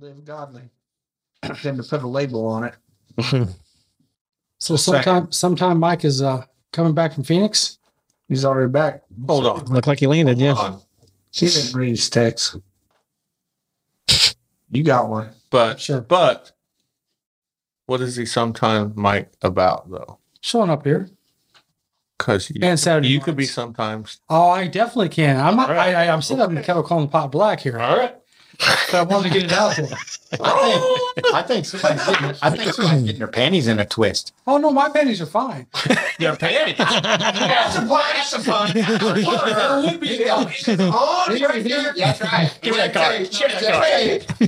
live godly. Then to put a label on it. So sometime, sometime Mike is uh, coming back from Phoenix. He's already back. Hold on. Look like he landed. Yeah. Hold on. He didn't read his text. You got one. But Sure. but what is he sometimes Mike about though? Showing up here Because you, and Saturday. you could be sometimes. Oh, I definitely can. I'm not. All right. I, I, I'm sitting up in the kettle calling the pot black here. All right. So I wanted to get it out there. I think, I think somebody's getting, I think somebody's getting their panties in a twist. Oh no, my panties are fine. Your pants. That's a fun, that's a fun. There would be That's right. Give me that card.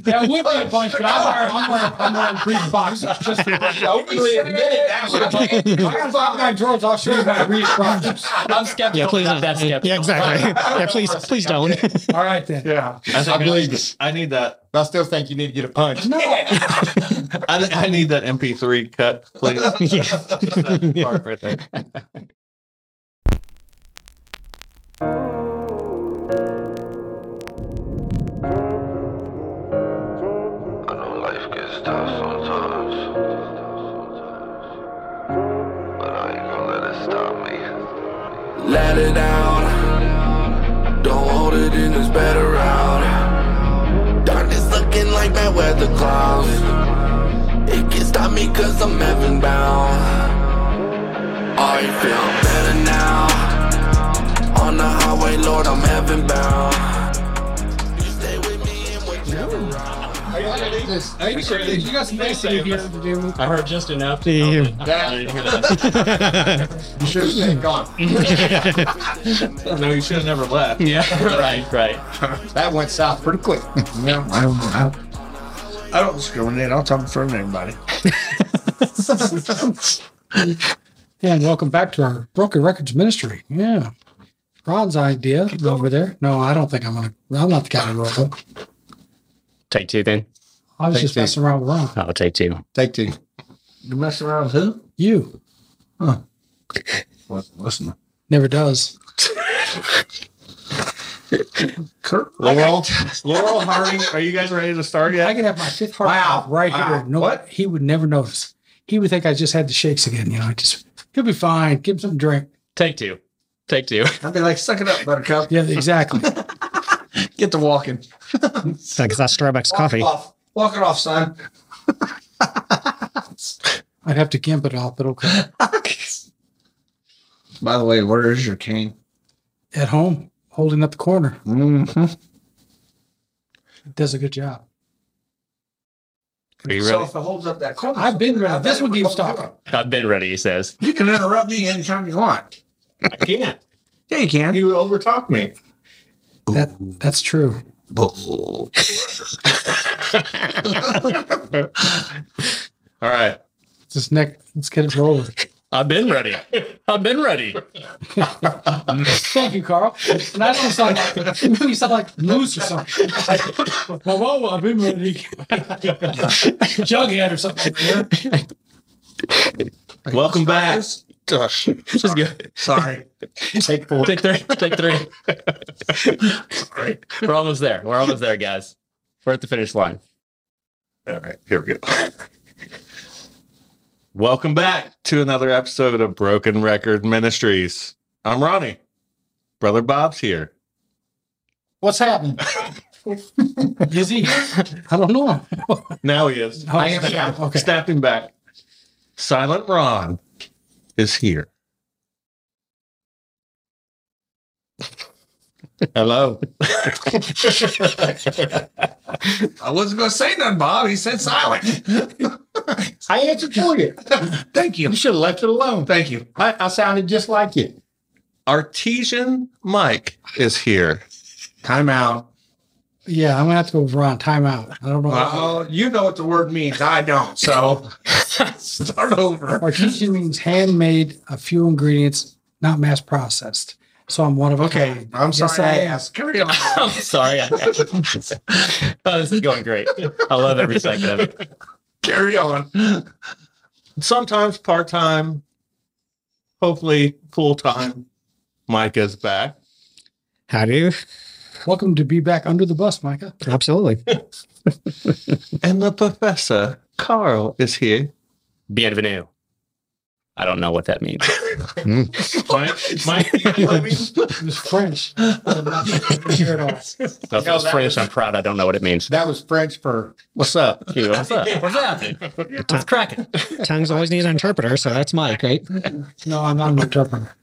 There would be a bunch, but I'm wearing, I'm wearing, I'm wearing brief boxers just for Openly admit it. That's what I got five nine drawers. I'll show you my brief boxers. I'm skeptical. Yeah, please. about that skeptical. Yeah, exactly. Yeah, please, please don't. All right then. Yeah. I, believe it. I need that. I still think you need to get a punch. No, I, I need that MP3 cut, please. Yeah. Part right there. I know life gets tough sometimes. But I ain't gonna let it stop me. Let it out. Don't hold it in this bed like bad weather clouds. It can stop me cause I'm heaven bound. I feel better now. On the highway, Lord, I'm heaven bound. You stay with me in whichever route. Are you sure? You got some things to do to do. I heard just enough. Yeah. You should have stayed gone. No, you should have never left. Yeah, right, right. That went south pretty quick. Yeah, I don't, I, I don't discriminate. I'll talk in front of anybody. Yeah, and welcome back to our Broken Records Ministry. Yeah. Ron's idea over there. No, I don't think I'm gonna. I'm not the guy to roll it. Take two then. I was Take just two. messing around with Ron. I'll take two. Take two. You messing around with who? You Huh. Listen. never does. Kurt. Laurel, Laurel Harding, are you guys ready to start yet? I yet? could have my fifth heart Wow. right Wow. here. No, What? he would never notice. He would think I just had the shakes again. You know, I just he'll be fine. Give him some drink. Take two. Take two. I'd be like, suck it up, buttercup. Yeah, exactly. Get to walking. Because that's Starbucks coffee. Walk off. Walk it off, son. I'd have to gimp it off, but okay. By the way, where is your cane? At home, holding up the corner, Mm-hmm. does a good job. Are you So ready? if it holds up that corner, I've been ready. This one keeps talking. I've been ready, he says. You can interrupt me anytime you want. I can't. Yeah, you can. You overtalk me. That that's true. All right. This neck. Let's get it rolling. I've been ready. I've been ready. Thank you, Carl. And I don't sound like you sound like moose or something. Like, whoa, I've been ready. Jughead or something. Yeah. Welcome back. Gosh. Just go. Sorry. Take four. Take three. Take three. We're almost there. We're almost there, guys. We're at the finish line. All right, here we go. Welcome back to another episode of Broken Record Ministries. I'm Ronnie. Brother Bob's here. What's happening? Is he here? I don't know. Now he is. I am here. Okay. Snapping back. Silent Ron is here. Hello. I wasn't going to say nothing, Bob. He said silent. I answered for you. Thank you. You should have left it alone. Thank you. I, I sounded just like you. Artesian Mike is here. Time out. Yeah, I'm gonna have to go with Ron. Time out. I don't know. Well, you know what the word means. I don't. So start over. Artesian means handmade, a few ingredients, not mass processed. So I'm one of a Okay. kind. I'm sorry Yes, I I asked. Carry on. I'm sorry. I- oh, this is going great. I love every second of it. Carry on. Sometimes part time, hopefully full time. Mike is back. How do? Welcome to be back under the bus, Micah. Absolutely. and the professor, Carl, is here. Bienvenue. I don't know what that means. Mike, Mike, It was French. I'm not sure at all. That's what's French. I'm proud. I don't know what it means. That was French for what's up? What's up? What's happening? What's cracking? Tongues always need an interpreter, so that's Mike, right? No, I'm not an interpreter.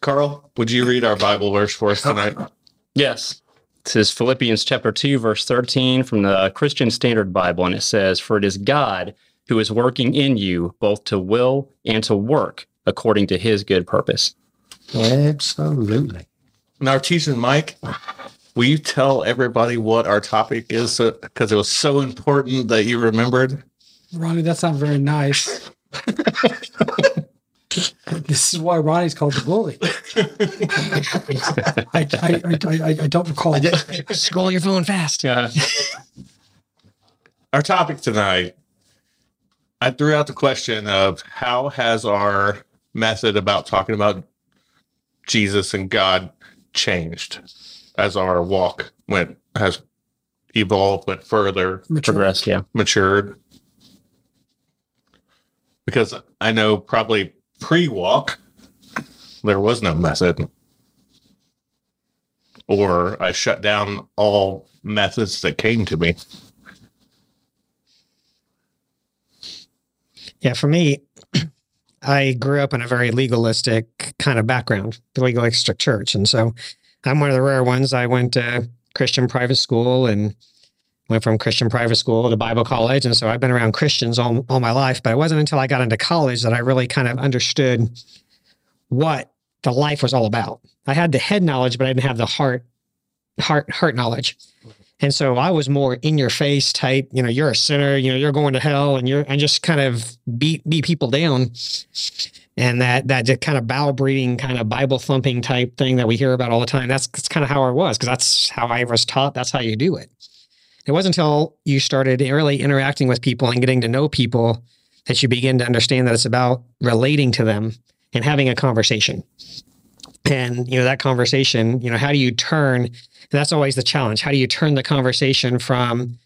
Carl, would you read our Bible verse for us tonight? Yes. This is Philippians chapter 2, verse 13 from the Christian Standard Bible. And it says, For it is God who is working in you both to will and to work according to his good purpose. Absolutely. Now, our teacher, Mike, will you tell everybody what our topic is? Because it was so important that you remembered. Ronnie, that's not very nice. this is why Ronnie's called the bully. I, I, I, I, I don't recall. Scroll your phone fast. Yeah. Our topic tonight, I threw out the question of how has our method about talking about Jesus and God changed as our walk went has evolved, went further, Mature. Progressed, yeah. matured? Because I know probably pre-walk there was no method. Or I shut down all methods that came to me. Yeah, for me, I grew up in a very legalistic kind of background, the legalistic church. And so I'm one of the rare ones. I went to Christian private school and went from Christian private school to Bible college. And so I've been around Christians all, all my life. But it wasn't until I got into college that I really kind of understood what the life was all about. I had the head knowledge, but I didn't have the heart, heart, heart knowledge. And so I was more in your face type, you know, you're a sinner, you know, you're going to hell and you're, and just kind of beat, beat people down. And that, that just kind of bow breeding, kind of Bible thumping type thing that we hear about all the time. That's, that's kind of how I was because that's how I was taught. That's how you do it. It wasn't until you started really interacting with people and getting to know people that you begin to understand that it's about relating to them and having a conversation. And, you know, that conversation, you know, how do you turn that's always the challenge. How do you turn the conversation from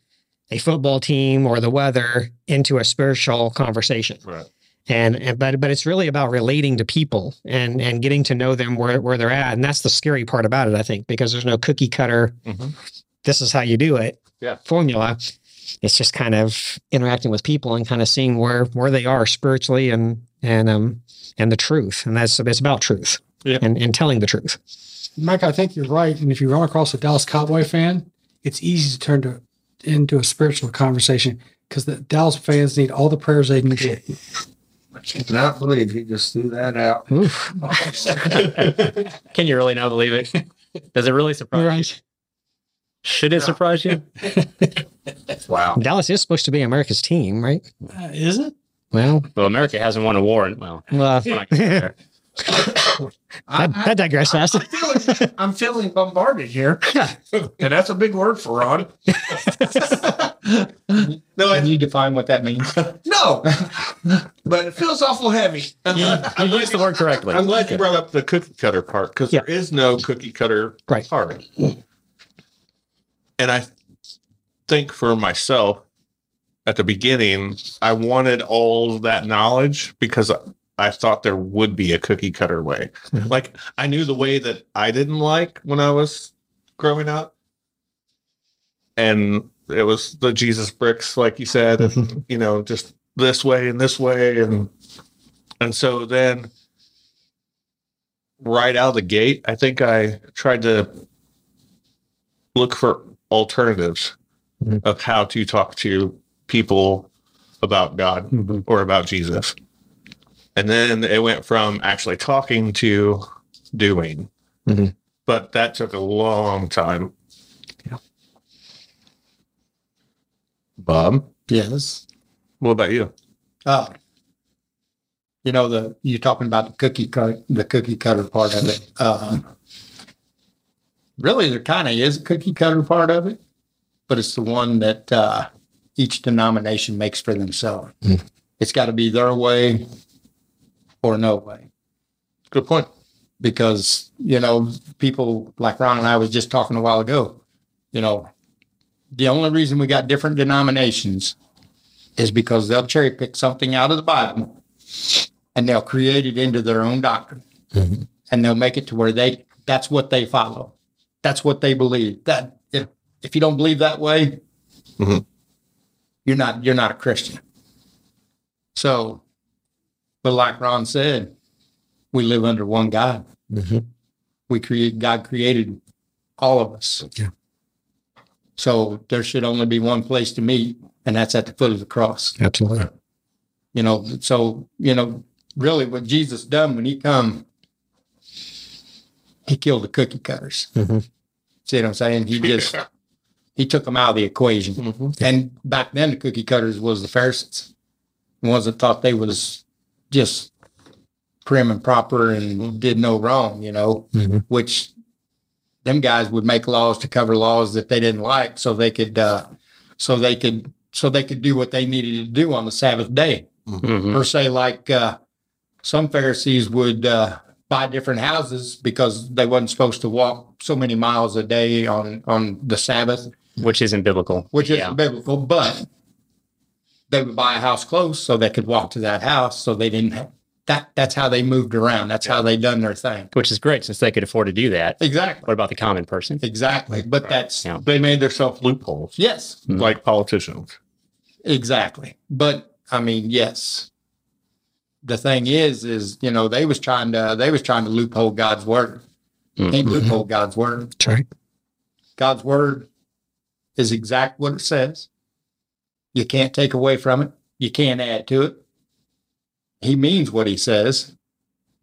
a football team or the weather into a spiritual conversation? Right. And, and but but it's really about relating to people and and getting to know them where, where they're at. And that's the scary part about it, I think, because there's no cookie cutter, Mhm. this is how you do it Yeah. formula. It's just kind of interacting with people and kind of seeing where where they are spiritually and and um and the truth. And that's it's about truth. Yeah. And and telling the truth. Mike, I think you're right. And if you run across a Dallas Cowboy fan, it's easy to turn to into a spiritual conversation because the Dallas fans need all the prayers they can get. I cannot believe he just threw that out. Can you really not believe it? Does it really surprise you? Should it surprise you? Wow. Dallas is supposed to be America's team, right? Uh, is it? Well, Well, America hasn't won a war. in- Well, well I'm not gonna go. I, that, that digressed fast. am feeling, I'm feeling bombarded here. and that's a big word for Ron. No, Can I, you define what that means? No, but it feels awful heavy. You used the word correctly. I'm glad you brought up the cookie cutter part because Yeah. there is no cookie cutter Right. part. And I think for myself, at the beginning, I wanted all that knowledge because I thought there would be a cookie cutter way. Mhm. Like I knew the way that I didn't like when I was growing up. And it was the Jesus bricks, like you said, and you know, just this way and this way. And and so then right out of the gate, I think I tried to look for alternatives Mhm. of how to talk to people about God Mhm. or about Jesus. And then it went from actually talking to doing. Mhm. But that took a long time. Yeah. Bob, yes. what about you? Uh, you know the you're talking about the cookie cut the cookie cutter part of it. Uh, really, there kind of is a cookie cutter part of it, but it's the one that uh, each denomination makes for themselves. Mm. It's got to be their way or no way. Good point. because you know people like Ron and I was just talking a while ago. You know, The only reason we got different denominations is because they'll cherry pick something out of the Bible and they'll create it into their own doctrine. And they'll make it to where they that's what they follow. That's what they believe. That if if you don't believe that way, Mhm. you're not you're not a Christian. So, but like Ron said, we live under one God. We create God created all of us. Yeah. So there should only be one place to meet, and that's at the foot of the cross. Absolutely. You know, so you know, really, what Jesus done when He come, He killed the cookie cutters. Mhm. See what I'm saying? He just He took them out of the equation. Mhm. And back then, the cookie cutters was the Pharisees, the ones that thought they was just prim and proper and did no wrong. You know, Mhm. which them guys would make laws to cover laws that they didn't like, so they could, uh, so they could, so they could do what they needed to do on the Sabbath day Mhm. per se, like uh, some Pharisees would uh, buy different houses because they wasn't supposed to walk so many miles a day on on the Sabbath, Which isn't biblical. which is Yeah. biblical. But they would buy a house close so they could walk to that house, so they didn't. Have, that that's how they moved around. That's how they done their thing. Which is great since they could afford to do that. Exactly. What about the common person? Exactly. But that's Yeah. They made themselves loopholes, yes, like politicians. Exactly. But I mean, yes. The thing is, is you know they was trying to they was trying to loophole God's word. Mhm. Can't loophole God's word. That's right. God's word is exact what it says. You can't take away from it. You can't add to it. He means what he says.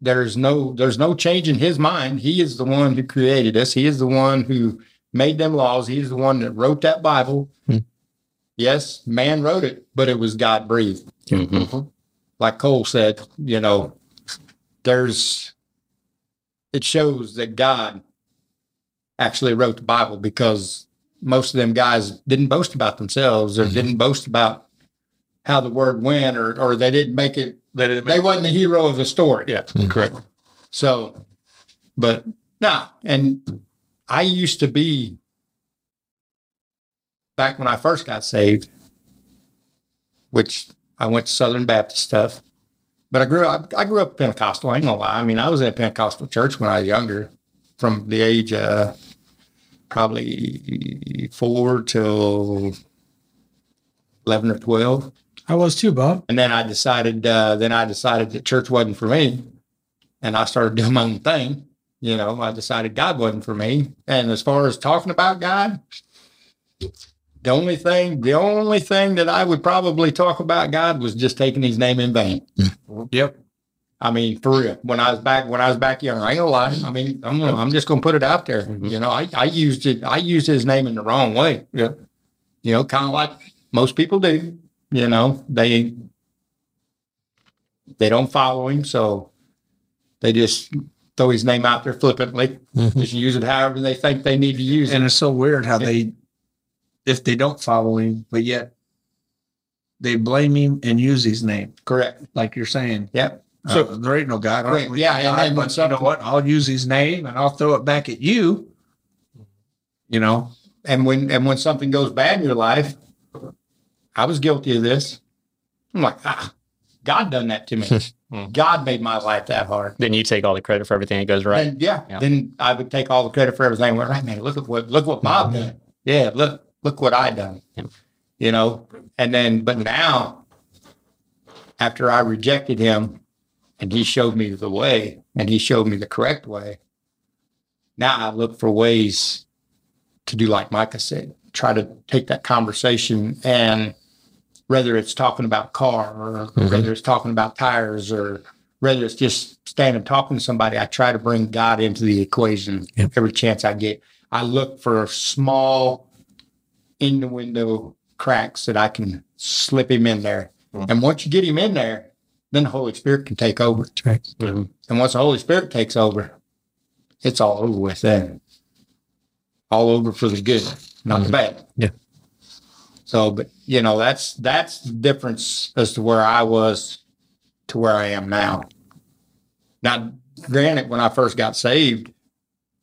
There's no there's no change in his mind. He is the one who created us. He is the one who made them laws. He's the one that wrote that Bible. Hmm. Yes, man wrote it, but it was God breathed. Mhm. Like Cole said, you know, there's it shows that God actually wrote the Bible because most of them guys didn't boast about themselves or mm-hmm. didn't boast about how the word went or or they didn't make it They didn't they wasn't the hero of the story. Yeah, mm-hmm. correct. So but no, and I used to be back when I first got saved, which I went to Southern Baptist stuff. But I grew up I grew up Pentecostal, I ain't gonna lie. I mean, I was in a Pentecostal church when I was younger, from the age of probably four till eleven or twelve. I was too, Bob. And then I decided, uh, then I decided that church wasn't for me. And I started doing my own thing. You know, I decided God wasn't for me. And as far as talking about God, the only thing, the only thing that I would probably talk about God was just taking his name in vain. Yep. I mean, for real. When I was back, when I was back young, I ain't gonna lie. I mean, I'm I'm just gonna put it out there. You know, I, I used it. I used his name in the wrong way. Yeah. You know, kind of like most people do. You know, they they don't follow him, so they just throw his name out there flippantly. Mhm. Just use it however they think they need to use it. And it's so weird how they, if they don't follow him, but yet they blame him and use his name, Correct. like you're saying. Yep. So So there ain't no God. Correct. Yeah, and then but you know what? I'll use his name and I'll throw it back at you. You know, and when and when something goes bad in your life, I was guilty of this. I'm like, ah, God done that to me. Hmm. God made my life that hard. Then you take all the credit for everything that goes right. And yeah, Yeah. then I would take all the credit for everything. Went right, man, look at what look what Bob mm-hmm. done. Yeah, look look what I done. Yeah. You know, and then but now, after I rejected him, and he showed me the way, and he showed me the correct way. Now I look for ways to do like Micah said, try to take that conversation and whether it's talking about car or mm-hmm. whether it's talking about tires or whether it's just standing talking to somebody, I try to bring God into the equation Yep. every chance I get. I look for small in the window cracks that I can slip him in there. Mm-hmm. And once you get him in there, then the Holy Spirit can take over. Right. Mhm. And once the Holy Spirit takes over, it's all over with then. All over for the good, not the bad. Yeah. So, but you know, that's that's the difference as to where I was to where I am now. Now, granted, when I first got saved,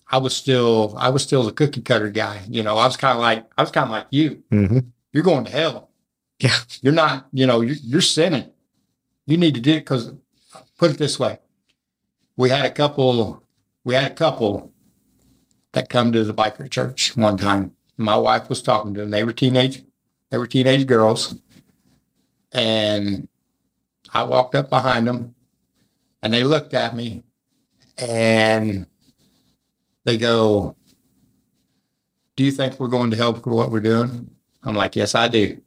I was still I was still the cookie cutter guy. You know, I was kind of like I was kind of like you. hmm You're going to hell. Yeah. You're not. You know, you're, you're sinning. You need to do it because. Put it this way, we had a couple. We had a couple that come to the biker church one time. My wife was talking to them. They were teenage. They were teenage girls, and I walked up behind them, and they looked at me, and they go, "Do you think we're going to help with what we're doing?" I'm like, "Yes, I do."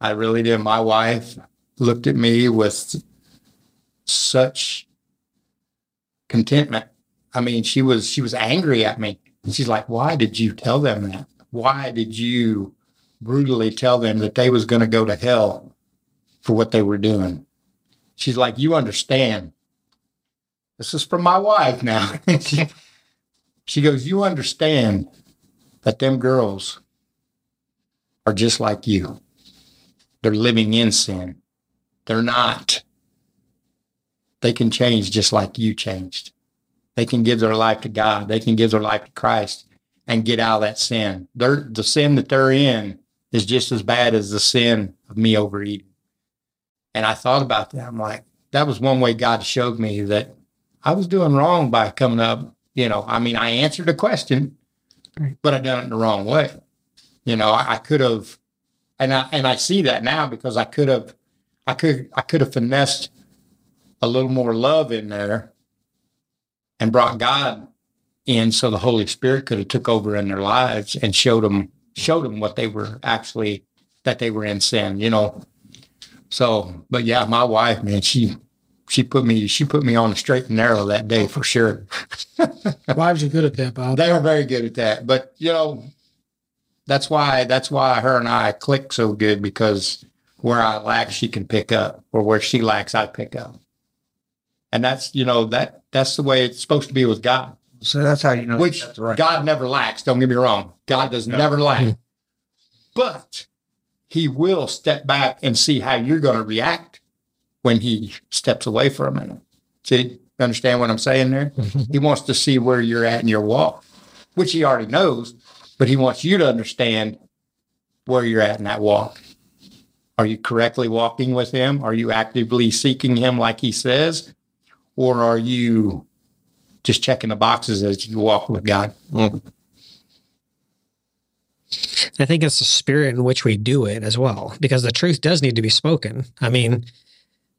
I really do. My wife looked at me with such contentment. I mean, she was she was angry at me. She's like, "Why did you tell them that? Why did you brutally tell them that they was going to go to hell for what they were doing?" She's like, "You understand." This is from my wife now. she, goes, "You understand that them girls are just like you. They're living in sin. They're not. They can change just like you changed. They can give their life to God. They can give their life to Christ and get out of that sin. They're, the sin that they're in is just as bad as the sin of me overeating. And I thought about that. I'm like, that was one way God showed me that I was doing wrong by coming up. You know, I mean, I answered a question, Right. but I done it the wrong way. You know, I, I could have, and I and I see that now because I could have, I could I could have finessed a little more love in there, and brought God in, so the Holy Spirit could have took over in their lives and showed them showed them what they were actually that they were in sin. You know, so but yeah, my wife, man, she she put me she put me on the straight and narrow that day for sure. Wives are good at that, Bob. They are very good at that. But you know, that's why that's why her and I click so good because where I lack, she can pick up, or where she lacks, I pick up. And that's you know that that's the way it's supposed to be with God. So that's how you know Which that's right. God never lacks. Don't get me wrong. God does never lack. Mm-hmm. But he will step back and see how you're going to react when he steps away for a minute. See, understand what I'm saying there? Mm-hmm. he wants to see where you're at in your walk, which he already knows, but he wants you to understand where you're at in that walk. Are you correctly walking with him? Are you actively seeking him like he says? Or are you just checking the boxes as you walk with God? I think it's the spirit in which we do it as well, because the truth does need to be spoken. I mean,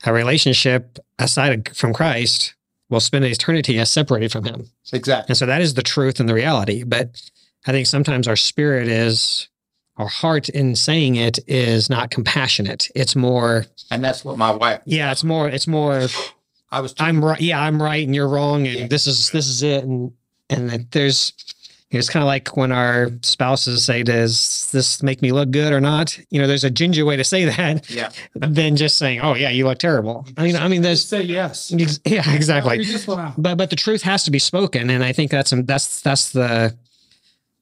a relationship aside from Christ will spend eternity as separated from Him. Exactly. And so that is the truth and the reality. But I think sometimes our spirit is, our heart in saying it is not compassionate. It's more, And that's what my wife, yeah, it's more, it's more, I was, I'm right. Yeah, I'm right and you're wrong. And Yeah. this is, this is it. And, and that there's, it's kind of like when our spouses say, does this make me look good or not? You know, there's a ginger way to say that yeah. than just saying, oh yeah, you look terrible. I mean, I mean, there's, say yes. yeah, exactly. Figure this. But, but the truth has to be spoken. And I think that's, that's, that's the,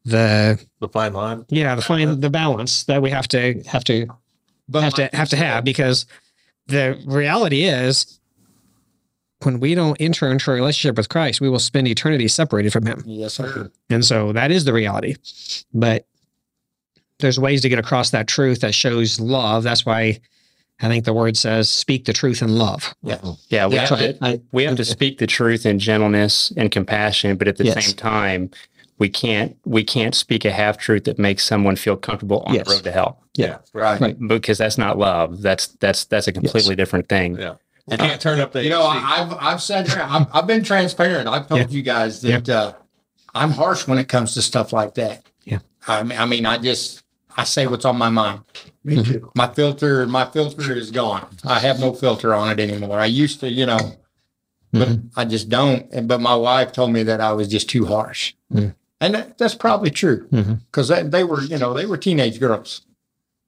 the, The fine line. yeah, the fine, the balance that we have to, have to, But have to like you have to have because the reality is when we don't enter into a relationship with Christ, we will spend eternity separated from him. Yes, sir. And so that is the reality. But there's ways to get across that truth that shows love. That's why I think the word says speak the truth in love. Yeah. Yeah, we, Yeah, have, to, I- we have to speak the truth in gentleness and compassion, but at the Yes. same time, we can't we can't speak a half truth that makes someone feel comfortable on Yes. the road to hell Yeah. Right. Right. because that's not love. That's that's that's a completely different thing. Yeah. You can't turn up the You know, AC. I- I've I've said. I've, I've been transparent. I've told you guys that uh, I'm harsh when it comes to stuff like that. Yeah. I mean, I mean, I just I say what's on my mind. Me too. My filter, my filter is gone. I have no filter on it anymore. I used to, you know, but I just don't. But my wife told me that I was just too harsh, Mhm. And that, that's probably true Mhm. because they were, you know, they were teenage girls,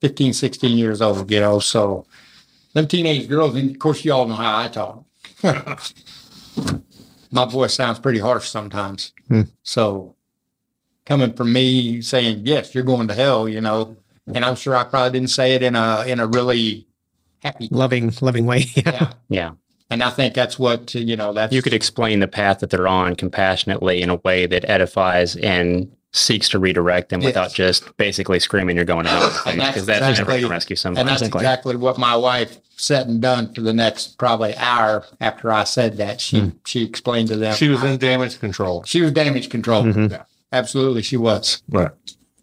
15, 16 years old, you know, so them teenage girls, and of course, you all know how I talk. My voice sounds pretty harsh sometimes. Hmm. So coming from me saying, yes, you're going to hell, you know, and I'm sure I probably didn't say it in a, in a really happy, Loving, loving way. yeah. Yeah. And I think that's what, you know, that's. You could explain the path that they're on compassionately in a way that edifies and seeks to redirect them Yes. without just basically screaming you're going to hell And that's because that's never exactly- going to rescue And that's exactly what my wife said and done for the next probably hour after I said that. She, she explained to them. She was in damage control. She was damage control. Mhm. Yeah. Absolutely, she was. Right.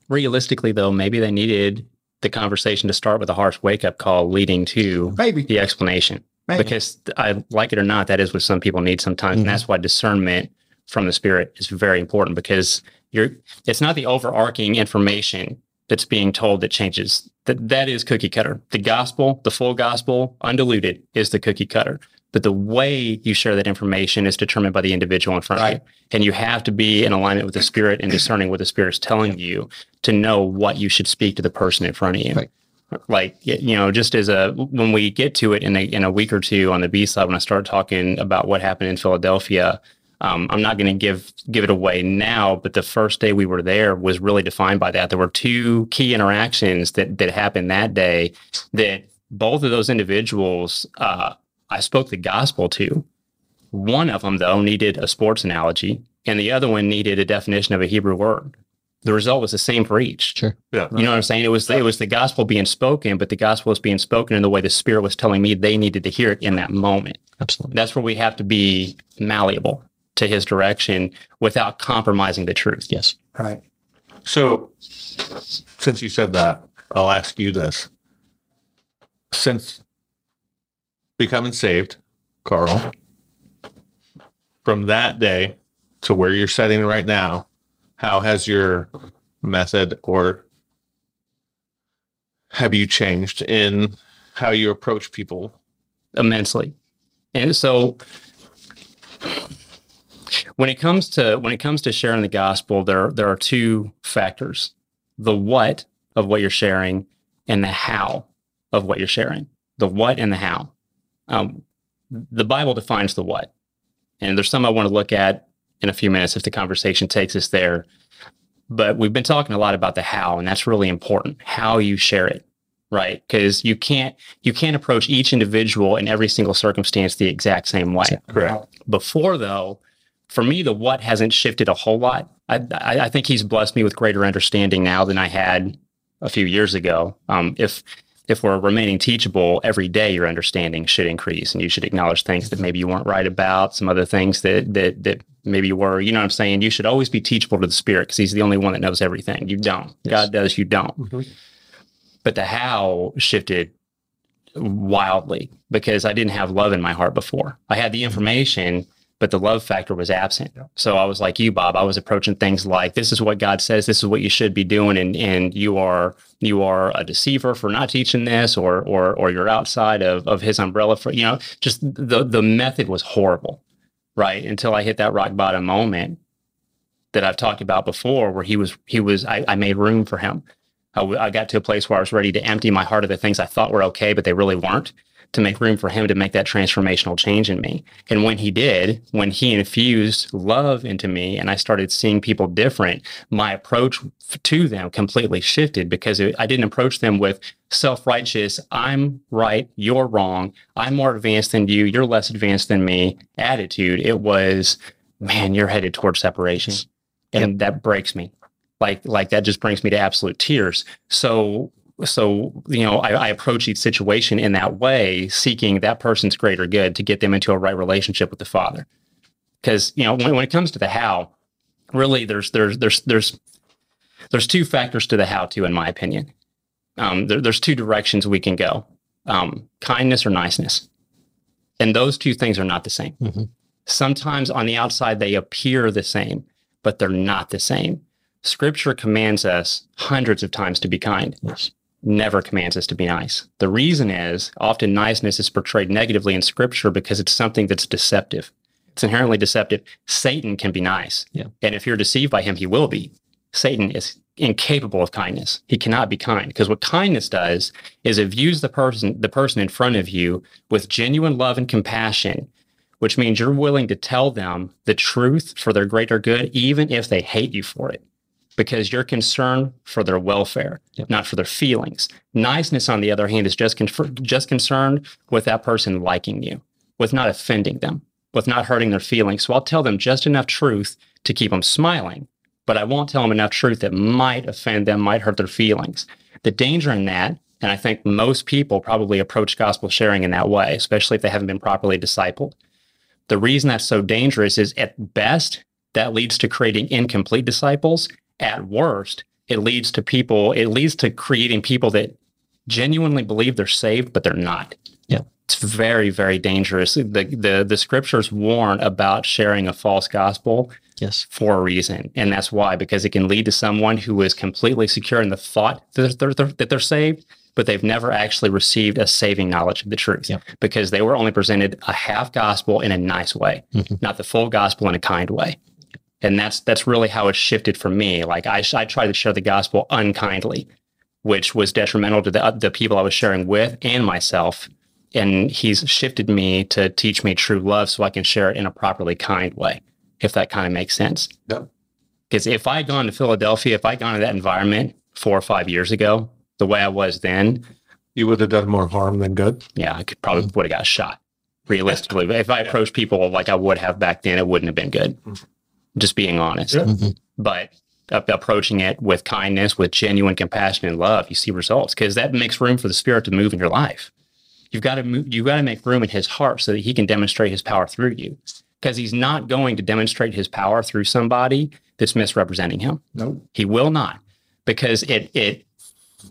Realistically, though, maybe they needed the conversation to start with a harsh wake up call leading to Maybe. the explanation. Because I like it or not, that is what some people need sometimes, Mhm. and that's why discernment from the spirit is very important because you're. It's not the overarching information that's being told that changes. That that is cookie cutter. The gospel, the full gospel, undiluted, is the cookie cutter. But the way you share that information is determined by the individual in front Right. of you, and you have to be in alignment with the spirit and discerning what the spirit is telling you to know what you should speak to the person in front of you Right. Like you know just as a when we get to it in a in a week or two on the b side when i start talking about what happened in philadelphia um, i'm not going to give give it away now but the first day we were there was really defined by that. There were two key interactions that that happened that day that both of those individuals uh, i spoke the gospel to. One of them though needed a sports analogy and the other one needed a definition of a hebrew word the result was the same for each Sure. Yeah. you know what I'm saying? It was it was the gospel being spoken, but the gospel was being spoken in the way the Spirit was telling me they needed to hear it in that moment. Absolutely. That's where we have to be malleable to His direction without compromising the truth. Yes. right. So, since you said that, I'll ask you this. Since becoming saved, Carl, from that day to where you're sitting right now, how has your method or have you changed in how you approach people? immensely. And so when it comes to when it comes to sharing the gospel, there there are two factors. The what of what you're sharing and the how of what you're sharing. The what and the how. Um, the Bible defines the what. And there's some I want to look at in a few minutes if the conversation takes us there. But we've been talking a lot about the how, and that's really important. How you share it, right? Because you can't you can't approach each individual in every single circumstance the exact same way. Correct. Before though, for me, the what hasn't shifted a whole lot. I, I, I think he's blessed me with greater understanding now than I had a few years ago. Um, if if we're remaining teachable every day, your understanding should increase, and you should acknowledge things that maybe you weren't right about, some other things that that that maybe you were. You know what I'm saying? You should always be teachable to the Spirit because He's the only one that knows everything. You don't. God does. You don't mm-hmm. but the how shifted wildly because I didn't have love in my heart before. I had the information, but the love factor was absent. So I was like you, Bob. I was approaching things like this is what God says, this is what you should be doing, and and you are you are a deceiver for not teaching this, or or or you're outside of of his umbrella for you know, just the the method was horrible. Right. Until I hit that rock bottom moment that I've talked about before where he was he was I, I made room for him. I, w- I got to a place where I was ready to empty my heart of the things I thought were okay, but they really weren't, to make room for him to make that transformational change in me. And when he did, when he infused love into me and I started seeing people different, my approach to them completely shifted because it, I didn't approach them with self righteous, I'm right, you're wrong, I'm more advanced than you, you're less advanced than me attitude. It was, man, you're headed towards separation. And that breaks me like like that just brings me to absolute tears so so you know I, I approach each situation in that way seeking that person's greater good to get them into a right relationship with the father because you know when, when it comes to the how really there's there's there's there's there's two factors to the how to in my opinion um, there, there's two directions we can go um, kindness or niceness and those two things are not the same Mhm. sometimes on the outside they appear the same but they're not the same Scripture commands us hundreds of times to be kind. Yes. Never commands us to be nice. The reason is often niceness is portrayed negatively in Scripture because it's something that's deceptive. It's inherently deceptive. Satan can be nice. Yeah. And if you're deceived by him, he will be. Satan is incapable of kindness. He cannot be kind because what kindness does is it views the person the person in front of you with genuine love and compassion, which means you're willing to tell them the truth for their greater good even if they hate you for it because you're concerned for their welfare, Yep. not for their feelings. Niceness, on the other hand, is just confer- just concerned with that person liking you. with not offending them, with not hurting their feelings. So I'll tell them just enough truth to keep them smiling, but I won't tell them enough truth that might offend them, might hurt their feelings. The danger in that, and I think most people probably approach gospel sharing in that way, especially if they haven't been properly discipled. The reason that's so dangerous is at best, that leads to creating incomplete disciples. At worst, it leads to people, it leads to creating people that genuinely believe they're saved, but they're not. Yeah. It's very, very dangerous. The, the, the scriptures warn about sharing a false gospel Yes. for a reason. And that's why, because it can lead to someone who is completely secure in the thought that they're, they're- that they're saved, but they've never actually received a saving knowledge of the truth Yep. because they were only presented a half gospel in a nice way, Mhm. not the full gospel in a kind way. And that's that's really how it shifted for me. Like I, I tried to share the gospel unkindly, which was detrimental to the uh, the people I was sharing with and myself. And he's shifted me to teach me true love so I can share it in a properly kind way, if that kind of makes sense. Yep. Because if I had gone to Philadelphia, if I had gone to that environment four or five years ago, the way I was then, You would have done more harm than good. yeah, I could probably would have got shot. Realistically, But if I approached people like I would have back then, it wouldn't have been good. Mm-hmm. Just being honest. Yeah. Mhm. But a- approaching it with kindness, with genuine compassion and love, you see results because that makes room for the Spirit to move in your life. You've got to move, you've got to make room in His heart so that He can demonstrate His power through you. Because He's not going to demonstrate His power through somebody that's misrepresenting Him. Nope. He will not, because it it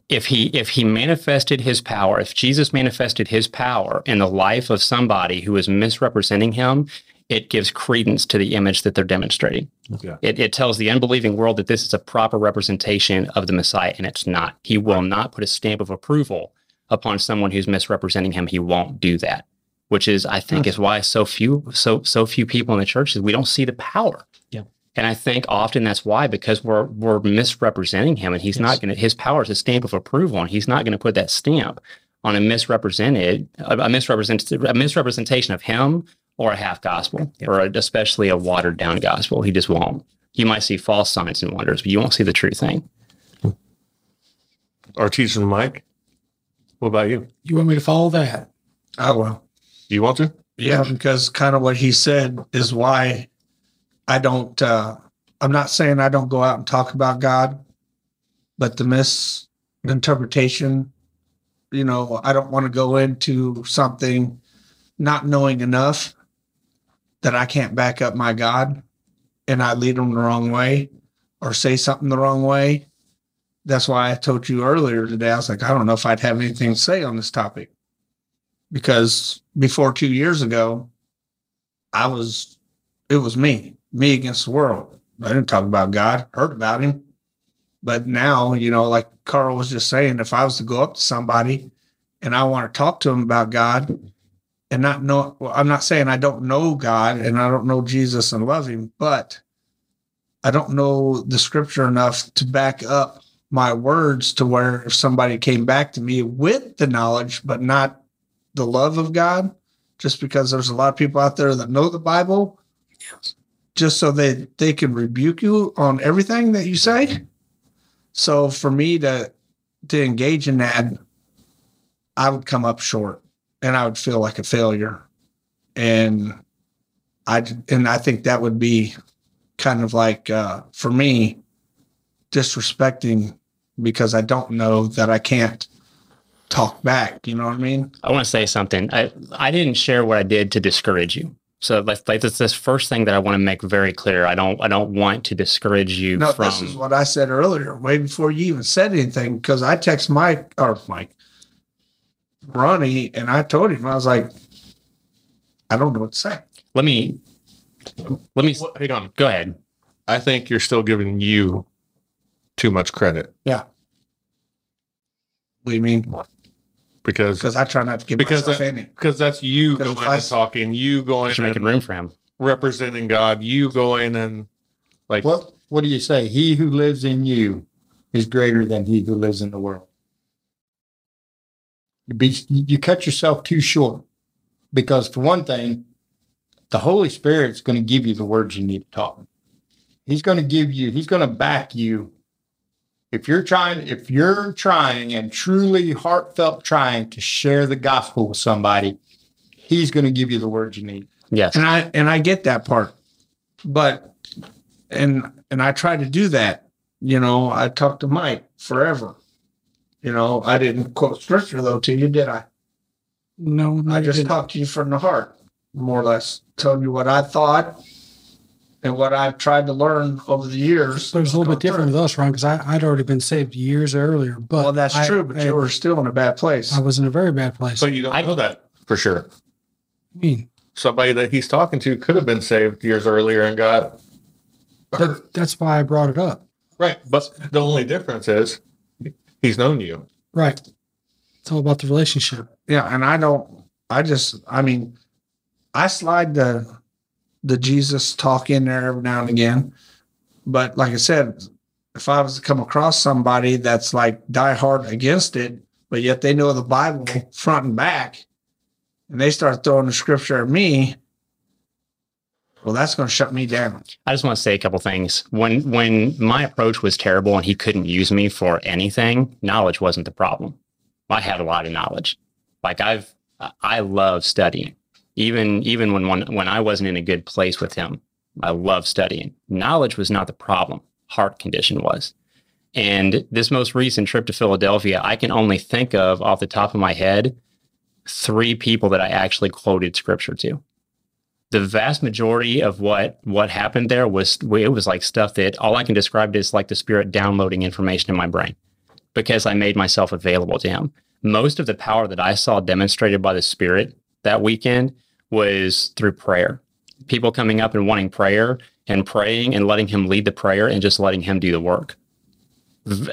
if he if he manifested his power, if Jesus manifested his power in the life of somebody who is misrepresenting him, it gives credence to the image that they're demonstrating. Yeah. It, it tells the unbelieving world that this is a proper representation of the Messiah, and it's not. He will not put a stamp of approval upon someone who's misrepresenting him. He won't do that, which is, I think, is why so few so so few people in the churches we don't see the power. Yeah. And I think often that's why because we're we're misrepresenting him, and he's not going to. His power is a stamp of approval, and he's not going to put that stamp on a misrepresented a, a misrepresent a misrepresentation of him or a half gospel or a, especially a watered down gospel. He just won't. You might see false signs and wonders, but you won't see the true thing. Our teacher, Mike. What about you? You want me to follow that? I will. You want to? Yeah, because kind of what he said is why I don't uh I'm not saying I don't go out and talk about God, but the misinterpretation, you know, I don't want to go into something not knowing enough that I can't back up my God and I lead them the wrong way or say something the wrong way. That's why I told you earlier today, I was like, I don't know if I'd have anything to say on this topic because before two years ago, I was, it was me, me against the world. I didn't talk about God, heard about him. But now, you know, like Carl was just saying, if I was to go up to somebody and I want to talk to them about God and not know, well, I'm not saying I don't know God and I don't know Jesus and love him, but I don't know the scripture enough to back up my words to where if somebody came back to me with the knowledge, but not the love of God, just because there's a lot of people out there that know the Bible, just so they they can rebuke you on everything that you say. So for me to to engage in that, I would come up short, and I would feel like a failure, and I and I think that would be kind of like uh, for me disrespecting because I don't know that I can't talk back. You know what I mean? I want to say something. I, I didn't share what I did to discourage you. So like, like that's this first thing that I want to make very clear. I don't I don't want to discourage you No, from this is what I said earlier, way before you even said anything, because I text Mike or Mike, Ronnie, and I told him I was like, I don't know what to say. let me let me Well, hang on. go ahead. I think you're still giving you too much credit Yeah. What do you mean? because Because I try not to give Because myself I- any. because that's you going I and talking, you going You're making room for him. representing God, you going and like What what do you say? He who lives in you is greater than he who lives in the world. You be you cut yourself too short. Because for one thing, the Holy Spirit's going to give you the words you need to talk. He's going to give you, he's going to back you. If you're trying, if you're trying and truly heartfelt trying to share the gospel with somebody, He's going to give you the words you need. Yes. and I and I get that part, but and and I try to do that. You know, I talked to Mike forever. You know, I didn't quote scripture though to you, did I? No, no, I just talked to you from the heart, more or less, telling you what I thought and what I've tried to learn over the years. But it's a little bit different with us, Ron, because I'd already been saved years earlier. But Well, that's I- true, but I, you were still in a bad place. I was in a very bad place. But you don't I- know that for sure. I mean, Somebody that he's talking to could have been saved years earlier and got that, that's why I brought it up. right. But the only difference is he's known you. Right. It's all about the relationship. Yeah, and I don't. I just. I mean, I slide the the Jesus talk in there every now and again, but like I said, if I was to come across somebody that's like die hard against it, but yet they know the Bible front and back, and they start throwing the scripture at me, well, that's going to shut me down. I just want to say a couple things. When when my approach was terrible and he couldn't use me for anything, knowledge wasn't the problem. I had a lot of knowledge. Like I've I love studying. Even even when when, when I wasn't in a good place with him, I love studying. Knowledge was not the problem. Heart condition was. And this most recent trip to Philadelphia, I can only think of off the top of my head three people that I actually quoted scripture to the vast majority of what what happened there was it was like stuff that all I can describe it as like the spirit downloading information in my brain because I made myself available to him. Most of the power that I saw demonstrated by the spirit that weekend was through prayer. People coming up and wanting prayer and praying and letting him lead the prayer and just letting him do the work.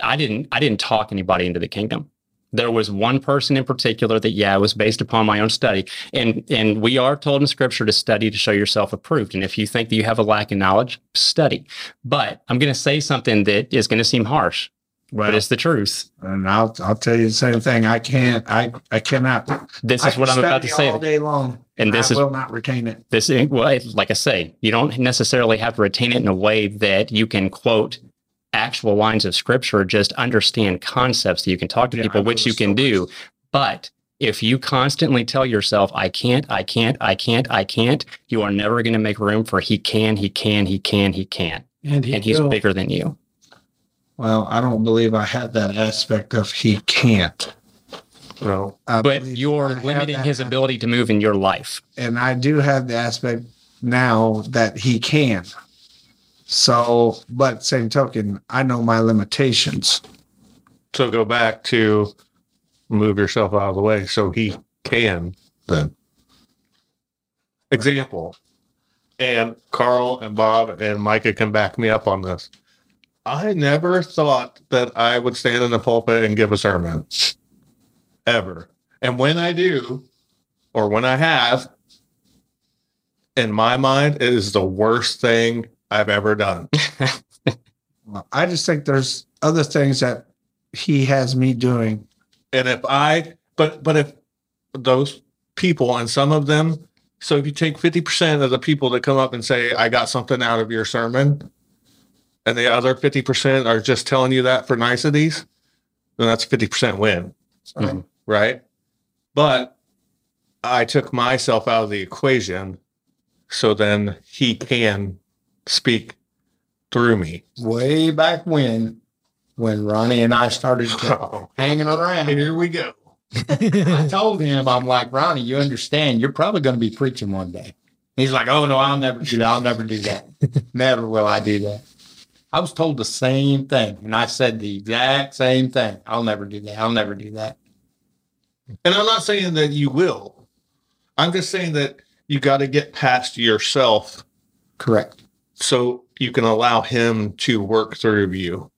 I didn't I didn't talk anybody into the kingdom. There was one person in particular that yeah, it was based upon my own study and and we are told in scripture to study to show yourself approved and if you think that you have a lack of knowledge study but i'm going to say something that is going to seem harsh but it's the truth and I'll I'll tell you the same thing. I can't. I I cannot. this I is what i'm about to say all day long, And this I is- will not retain it. this is well like i say you don't necessarily have to retain it in a way that you can quote actual lines of scripture just understand concepts that you can talk to Yeah, people which the you can do but if you constantly tell yourself i can't i can't i can't i can't you are never going to make room for he can he can he can he can And, he and he's will. bigger than you Well, I don't believe I have that aspect of he can't. No. I but you're I limiting his ability to move in your life and I do have the aspect now that he can. So, but same token, I know my limitations. So go back to move yourself out of the way so he can then. Example. And Carl and Bob and Micah can back me up on this. I never thought that I would stand in the pulpit and give a sermon. Ever. And when I do, or when I have, in my mind, it is the worst thing I've ever done. I just think there's other things that he has me doing. And if I, but but if those people and some of them, so if you take fifty percent of the people that come up and say, "I got something out of your sermon," and the other fifty percent are just telling you that for niceties, then that's fifty percent win, Mhm. right? But I took myself out of the equation, so then he can speak through me. Way back when, when Ronnie and I started to hanging around, Here we go. I told him, I'm like, Ronnie, you understand, you're probably going to be preaching one day. He's like, oh, no, I'll never do that. I'll never do that. never will I do that. I was told the same thing. And I said the exact same thing. I'll never do that. I'll never do that. And I'm not saying that you will. I'm just saying that you got to get past yourself Correct. So you can allow him to work through you.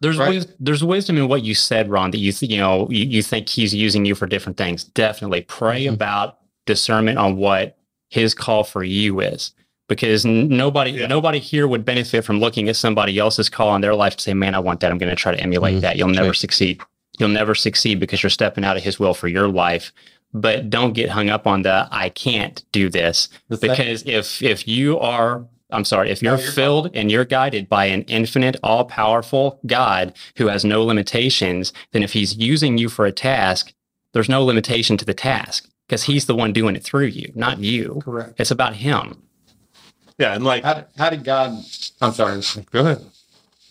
There's Right. wis- there's wisdom in what you said, Ron. That you th- you know you, you think he's using you for different things. Definitely pray Mm-hmm. about discernment on what his call for you is, because n- nobody Yeah. nobody here would benefit from looking at somebody else's call in their life to say, "Man, I want that. I'm going to try to emulate Mm-hmm. Mhm. that." You'll never Right. succeed. You'll never succeed because you're stepping out of His will for your life. But don't get hung up on the "I can't do this." The thing- because if if you are i'm sorry if you're you're filled and you're guided by an infinite all-powerful god who has no limitations then if he's using you for a task there's no limitation to the task because he's the one doing it through you, not you. Correct. It's about him. Yeah, and like How, how did God, I'm sorry, go ahead.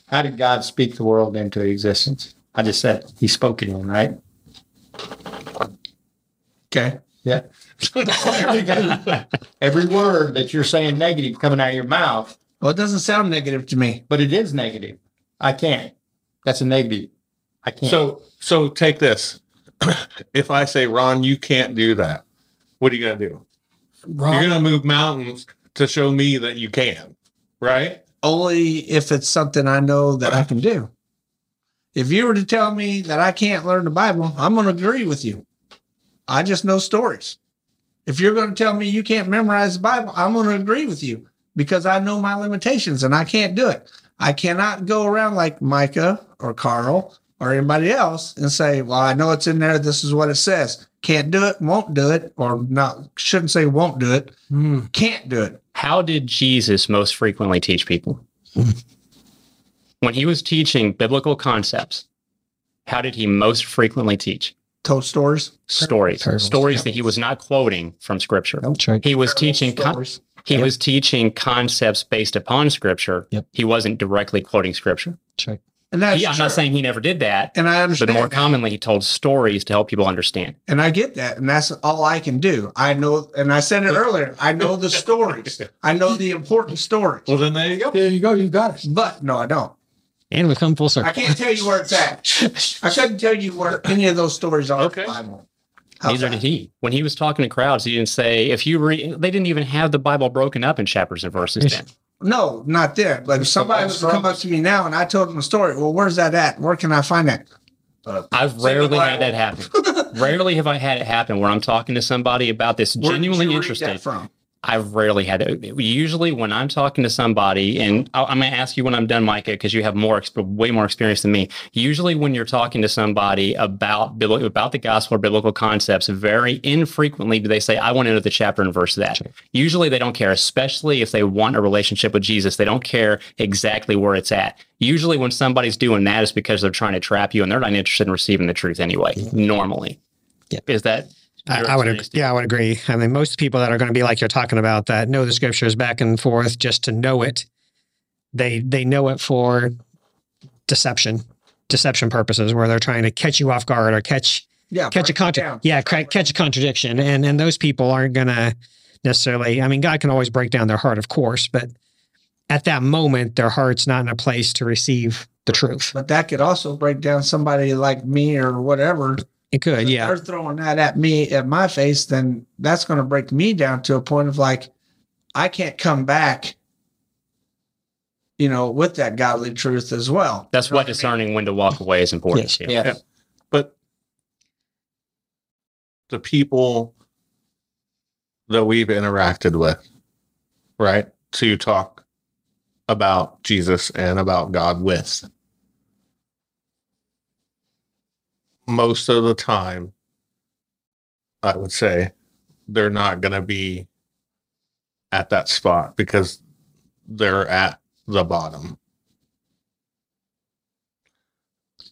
how did God speak the world into existence? I just said he spoke it in, right? Okay. Yeah. Every word that you're saying negative coming out of your mouth, Well, it doesn't sound negative to me. but it is negative. I can't. That's a negative. I can't. So so take this. if I say, Ron, you can't do that, what are you gonna do? Ron, You're gonna move mountains to show me that you can, right? Only if it's something I know that I can do. If you were to tell me that I can't learn the Bible, I'm going to agree with you. I just know stories. If you're going to tell me you can't memorize the Bible, I'm going to agree with you because I know my limitations and I can't do it. I cannot go around like Micah or Carl or anybody else and say, well, I know it's in there. This is what it says. Can't do it, won't do it, or not, shouldn't say won't do it, Hmm. can't do it. How did Jesus most frequently teach people? when he was teaching biblical concepts, how did he most frequently teach? Told stories. Stories. Parables. Stories that he was not quoting from scripture. That's right. He was teaching con- he Yep. was teaching concepts based upon scripture. Yep. He wasn't directly quoting scripture. That's right. And that's He- I'm true. not saying he never did that, and I understand. but more commonly he told stories to help people understand. And I get that. And that's all I can do. I know, and I said it earlier, I know the stories. I know the important stories. Well, then there you go. There you go. You've got it. But no, I don't. And we've come full circle. I can't tell you where it's at. I couldn't tell you where any of those stories are Okay. in the Bible. How's Neither that? did he. When he was talking to crowds, he didn't say if you read. They didn't even have the Bible broken up in chapters and verses. Then No, not there. But if somebody was to come up to me now and I told them a story, well, where's that at? Where can I find that? I've rarely had that happen. rarely have I had it happen where I'm talking to somebody about this Where genuinely you read interested. from? I've rarely had it. Usually, when I'm talking to somebody, and I- I'm going to ask you when I'm done, Micah, because you have more, way more experience than me. Usually, when you're talking to somebody about about the gospel or biblical concepts, very infrequently do they say, "I want to know the chapter and verse of that." Usually, they don't care, especially if they want a relationship with Jesus. They don't care exactly where it's at. Usually, when somebody's doing that, it's because they're trying to trap you, and they're not interested in receiving the truth anyway. Normally, Yeah. is that? I, I would, ag- yeah, I would agree. I mean, most people that are going to be like you're talking about that know the scriptures back and forth just to know it. They they know it for deception, deception purposes, where they're trying to catch you off guard or catch Yeah. catch a contra- yeah cra- catch a contradiction, and and those people aren't going to necessarily. I mean, God can always break down their heart, of course, but at that moment, their heart's not in a place to receive the truth. But that could also break down somebody like me or whatever. It could, If yeah, They're throwing that at me at my face, then that's going to break me down to a point of like, I can't come back, you know, with that godly truth as well. That's You know what I mean? discerning when to walk away is important. Yes. too. yeah. But the people that we've interacted with, right, to talk about Jesus and about God with, most of the time, I would say they're not going to be at that spot because they're at the bottom.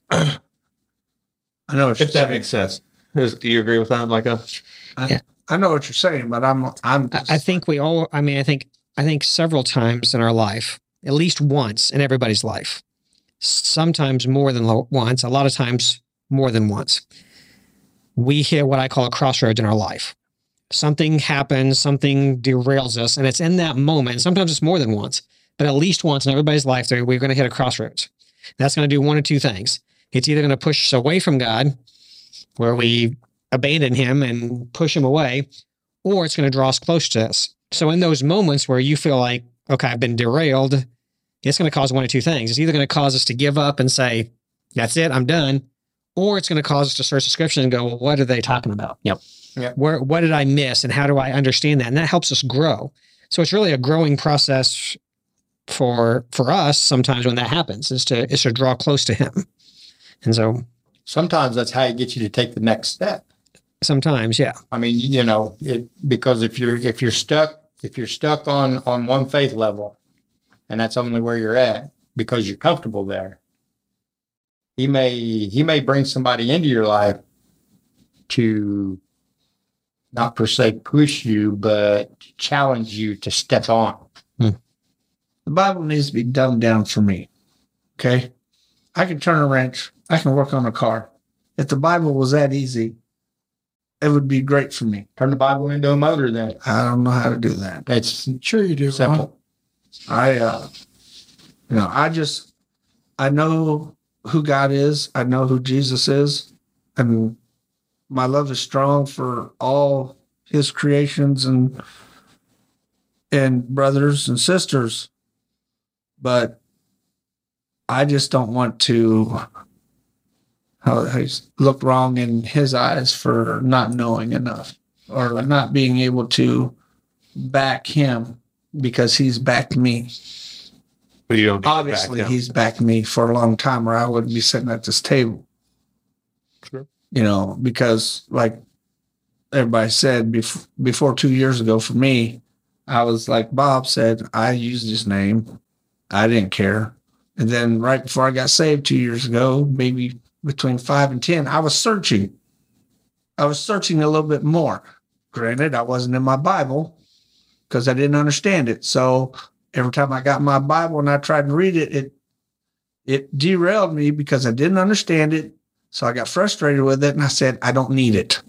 I know If that saying. makes sense. Is, do you agree with that, Micah? I know what you're saying, but I'm I'm I, I think we all. I mean, I think I think several times in our life, at least once in everybody's life, sometimes more than lo- once. A lot of times more than once. We hit what I call a crossroads in our life. Something happens, something derails us, and it's in that moment. Sometimes it's more than once, but at least once in everybody's life, there we're going to hit a crossroads. That's going to do one of two things. It's either going to push us away from God, where we abandon Him and push Him away, or it's going to draw us close to us. So in those moments where you feel like, okay, I've been derailed, it's going to cause one of two things. It's either going to cause us to give up and say, that's it, I'm done, or it's going to cause us to search the scripture and go, well, what are they talking about? Yep. Yep. Where what did I miss and how do I understand that? And that helps us grow. So it's really a growing process for for us sometimes when that happens is to is to draw close to him. And so Sometimes that's how it gets you to take the next step. sometimes, yeah. I mean, you know, it because if you're if you're stuck if you're stuck on on one faith level, and that's only where you're at because you're comfortable there, he may he may bring somebody into your life to not per se push you, but challenge you to step on. The Bible needs to be dumbed down for me. Okay. I can turn a wrench. I can work on a car. If the Bible was that easy, it would be great for me. Turn the Bible into a motor then. I don't know how to do that. That's Sure, you do. Ron. simple. I, uh, you know, I just, I know who God is. I know who Jesus is. And my love is strong for all his creations and, and brothers and sisters. But I just don't want to how, look wrong in his eyes for not knowing enough or not being able to back him because he's backed me. But you don't to back Obviously, he's backed me for a long time, or I wouldn't be sitting at this table. Sure. You know, because like everybody said before, before two years ago, for me, I was like Bob said, I used his name. I didn't care. And then right before I got saved two years ago, maybe between five and 10, I was searching. I was searching a little bit more. Granted, I wasn't in my Bible because I didn't understand it. So every time I got my Bible and I tried to read it, it it derailed me because I didn't understand it. So I got frustrated with it and I said, I don't need it.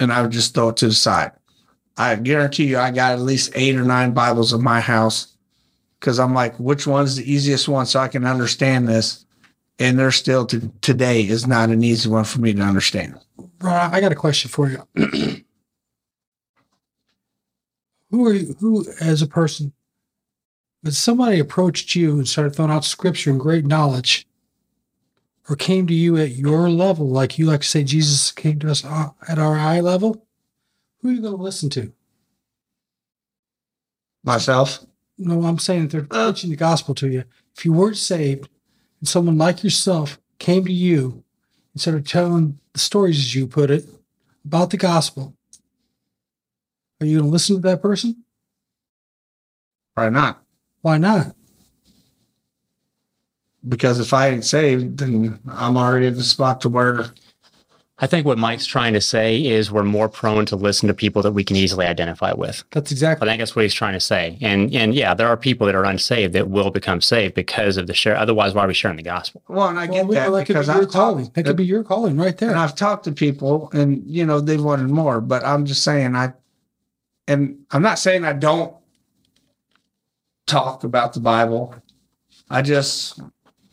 And I would just throw it to the side. I guarantee you I got at least eight or nine Bibles in my house because I'm like, which one's the easiest one so I can understand this? And there's still to, today is not an easy one for me to understand. I got a question for you. who are you, who, as a person, when somebody approached you and started throwing out scripture and great knowledge, or came to you at your level, like you like to say Jesus came to us uh, at our eye level, who are you going to listen to? Myself, No, I'm saying they're preaching the gospel to you. If you weren't saved and someone like yourself came to you and started telling the stories, as you put it, about the gospel, are you going to listen to that person? probably not. Why not? Because if I ain't saved, then I'm already at the spot to where I think what Mike's trying to say is we're more prone to listen to people that we can easily identify with. That's I exactly. think that's what he's trying to say. And and yeah, there are people that are unsaved that will become saved because of the share. Otherwise, why are we sharing the gospel? well, and I get Well, that that could because be I've calling. talked, That could be your calling right there. and there. I've talked to people, and you know they wanted more. But I'm just saying, I, and I'm not saying I don't talk about the Bible. I just,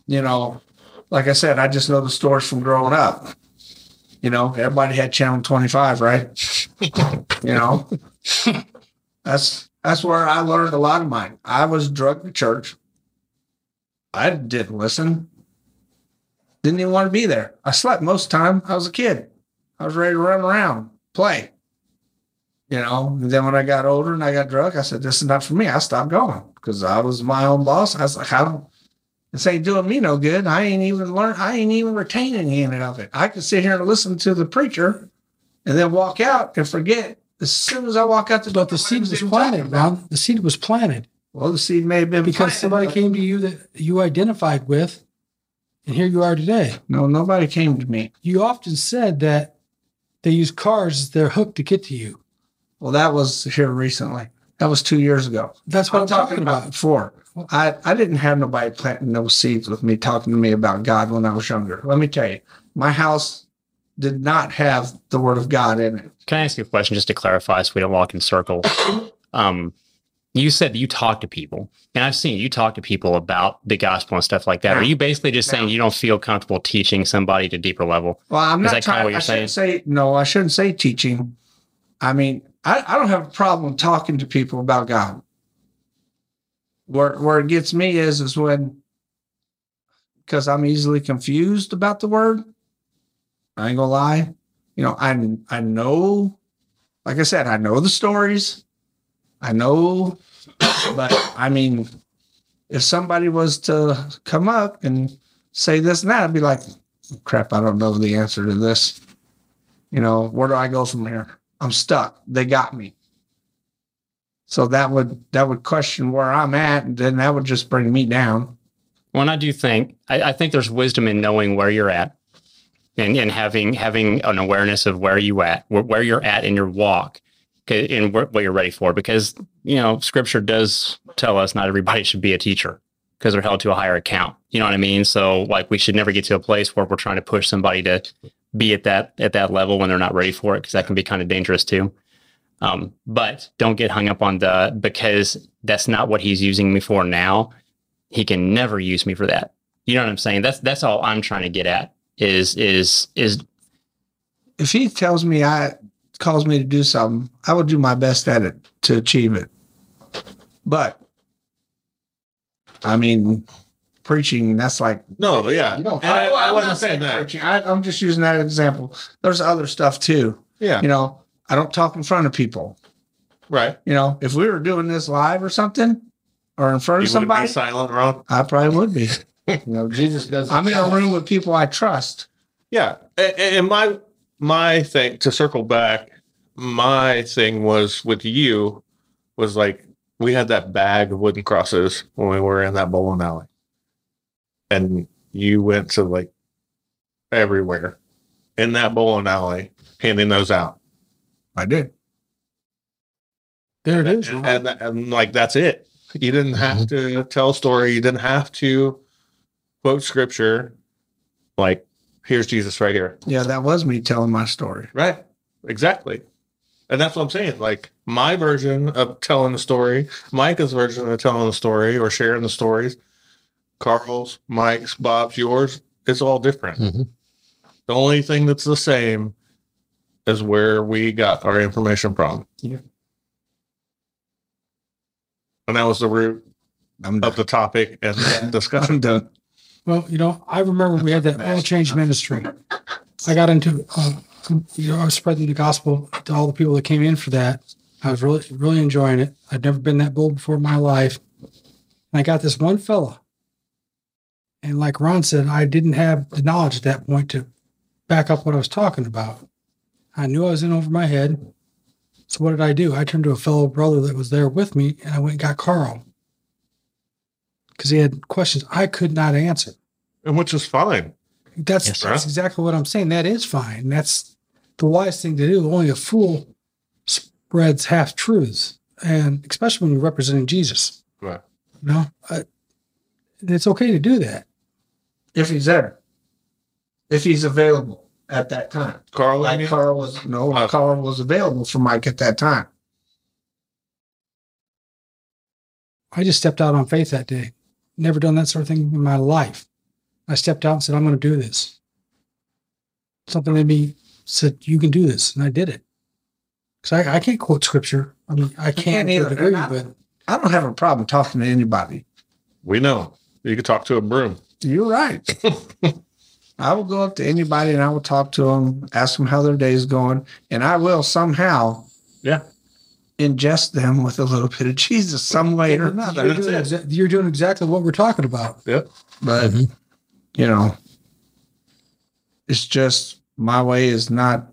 you know, like I said, I just know the stories from growing up. You know, everybody had Channel 25, right? you know, that's that's where I learned a lot of mine. I was drugged to church. I didn't listen. Didn't even want to be there. I slept most of the time. I was a kid. I was ready to run around, play. You know, and then when I got older and I got drunk, I said, This is not for me. I stopped going because I was my own boss. I was like, I don't this ain't doing me no good. I ain't even learn I ain't even retaining any of it. I could sit here and listen to the preacher and then walk out and forget as soon as I walk out the door. But the seed was planted, man. The seed was planted Well, the seed may have been because planted, somebody came to you that you identified with, and here you are today. No, nobody came to me. You often said that they use cars as their hook to get to you. Well, that was here recently. That was two years ago. That's what I'm I'm, talking about before. I, I didn't have nobody planting no seeds with me talking to me about God when I was younger. Let me tell you, my house did not have the word of God in it. Can I ask you a question just to clarify so we don't walk in circles? Um, you said that you talk to people, and I've seen you talk to people about the gospel and stuff like that. No. Are you basically just saying you don't feel comfortable teaching somebody to deeper level? Well, I'm Is not that kinda trying. what you're I shouldn't say no. I shouldn't say teaching. I mean, I, I don't have a problem talking to people about God. Where where it gets me is is when because I'm easily confused about the word. I ain't gonna lie. You know, I I know, like I said, I know the stories. I know, but I mean, if somebody was to come up and say this and that, I'd be like, crap, I don't know the answer to this. You know, where do I go from here? I'm stuck. They got me. So that would that would question where I'm at, and then that would just bring me down. Well, I do think I, I think there's wisdom in knowing where you're at and, and having having an awareness of where you at where, where you're at in your walk and what you're ready for because you know scripture does tell us not everybody should be a teacher because they're held to a higher account you know what i mean so like we should never get to a place where we're trying to push somebody to be at that at that level when they're not ready for it because that can be kind of dangerous too. Um, but don't get hung up on the because that's not what he's using me for now. He can never use me for that. You know what i'm saying? That's that's all i'm trying to get at is is is If he tells me I calls me to do something, I will do my best at it to achieve it. But I mean, preaching, that's like No, yeah. you know, And I, I I'm wasn't not saying that. preaching. I, I'm just using that example. There's other stuff too. Yeah. You know, I don't talk in front of people. Right. You know, if we were doing this live or something, or in front You of would be somebody, silent, Ron. I probably would be. You know, Jesus doesn't. I'm in a room with people I trust. Yeah. A- a- And my my thing to circle back, my thing was with you was like we had that bag of wooden crosses when we were in that bowling alley. And you went to like everywhere in that bowling alley handing those out. I did. There it is. And, and, and like that's it. You didn't have to tell a story. You didn't have to quote scripture. Like, here's Jesus right here. Yeah, that was me telling my story. Right. Exactly. And that's what I'm saying. Like my version of telling the story, Micah's version of telling the story or sharing the stories, Carl's, Mike's, Bob's, yours, it's all different. Mhm. The only thing that's the same is where we got our information from. Yeah. And that was the root I'm of the topic and the I'm discussion. done. Well, you know, I remember we had that oil change ministry. I got into, uh, you know, I was spreading the gospel to all the people that came in for that. I was really, really enjoying it. I'd never been that bold before in my life. And I got this one fella. And like Ron said, I didn't have the knowledge at that point to back up what I was talking about. I knew I was in over my head. So what did I do? I turned to a fellow brother that was there with me and I went and got Carl because he had questions I could not answer. And which is fine. That's, Yes, that's exactly what I'm saying. That is fine. That's the wise thing to do. Only a fool spreads half truths, and especially when you're representing Jesus. Right. You know, uh, it's okay to do that. If he's there, if he's available at that time. Carl, Like Carl was, no, Uh, Carl was available for Mike at that time. I just stepped out on faith that day. Never done that sort of thing in my life. I stepped out and said, "I'm going to do this." Something in me said, "You can do this," and I did it. Because I, I can't quote scripture. I mean, I can't can't either. degree, And I- but I don't have a problem talking to anybody. we know you can talk to a broom. You're right. I will go up to anybody and I will talk to them, ask them how their day is going, and I will somehow, Yeah. ingest them with a little bit of Jesus, some way or You're another. doing, exa- you're doing exactly what we're talking about. Yep. But Mhm. you know, it's just my way is not.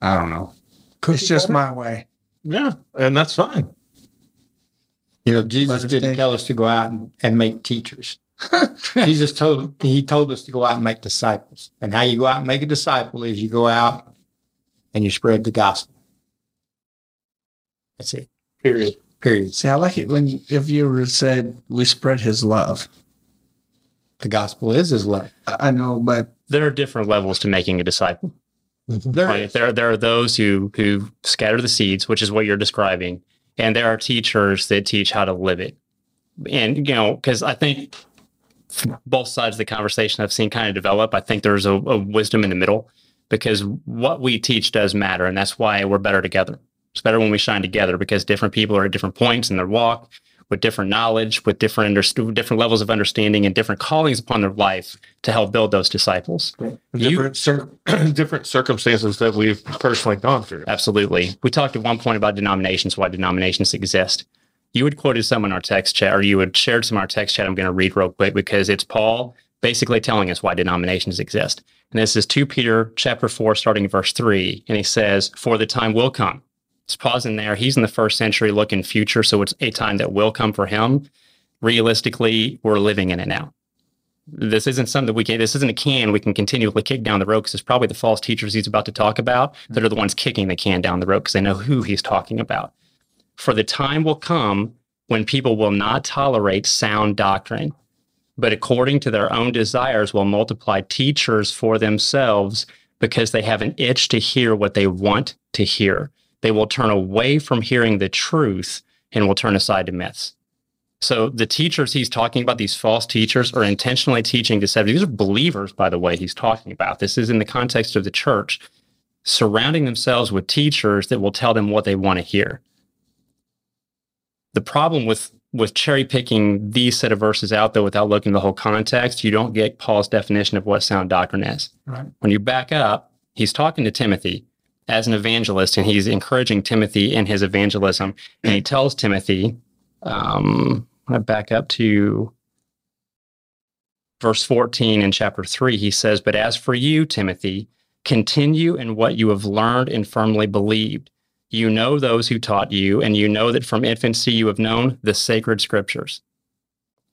I don't know. Cookie It's just cutter? my way. Yeah. And that's fine. You know, Jesus didn't tell us to go out and, and make teachers. Jesus told he told us to go out and make disciples. And how you go out and make a disciple is you go out and you spread the gospel. That's it. Period. Period. See, I like it when if you were said we spread His love. The gospel is his love. I I know, but there are different levels to making a disciple. There Right? There, there are those who who scatter the seeds, which is what you're describing, and there are teachers that teach how to live it. And you know, because I think both sides of the conversation I've seen kind of develop. I think there's a, a wisdom in the middle because what we teach does matter, and that's why we're better together. It's better when we shine together because different people are at different points in their walk with different knowledge, with different underst- different levels of understanding, and different callings upon their life to help build those disciples. You- Different, cir- different circumstances that we've personally gone through. Absolutely. We talked at one point about denominations, why denominations exist. You had quoted some in our text chat, or you had shared some in our text chat. I'm going to read real quick because it's Paul basically telling us why denominations exist. And this is 2 Peter chapter 4, starting in verse 3. And he says, For the time will come. It's pausing there. He's in the first century looking future. So it's a time that will come for him. Realistically, we're living in it now. This isn't something that we can, this isn't a can we can continually kick down the road because it's probably the false teachers he's about to talk about that are the ones kicking the can down the road because they know who he's talking about. For the time will come when people will not tolerate sound doctrine, but according to their own desires will multiply teachers for themselves because they have an itch to hear what they want to hear. They will turn away from hearing the truth and will turn aside to myths. So the teachers he's talking about, these false teachers, are intentionally teaching deception. These are believers, by the way, he's talking about. This is in the context of the church, surrounding themselves with teachers that will tell them what they want to hear. The problem with with cherry picking these set of verses out, though, without looking at the whole context, you don't get Paul's definition of what sound doctrine is. Right. When you back up, he's talking to Timothy as an evangelist, and he's encouraging Timothy in his evangelism. And he tells Timothy, um, to back up to verse 14 in chapter 3. He says, But as for you, Timothy, continue in what you have learned and firmly believed. You know those who taught you, and you know that from infancy you have known the sacred scriptures,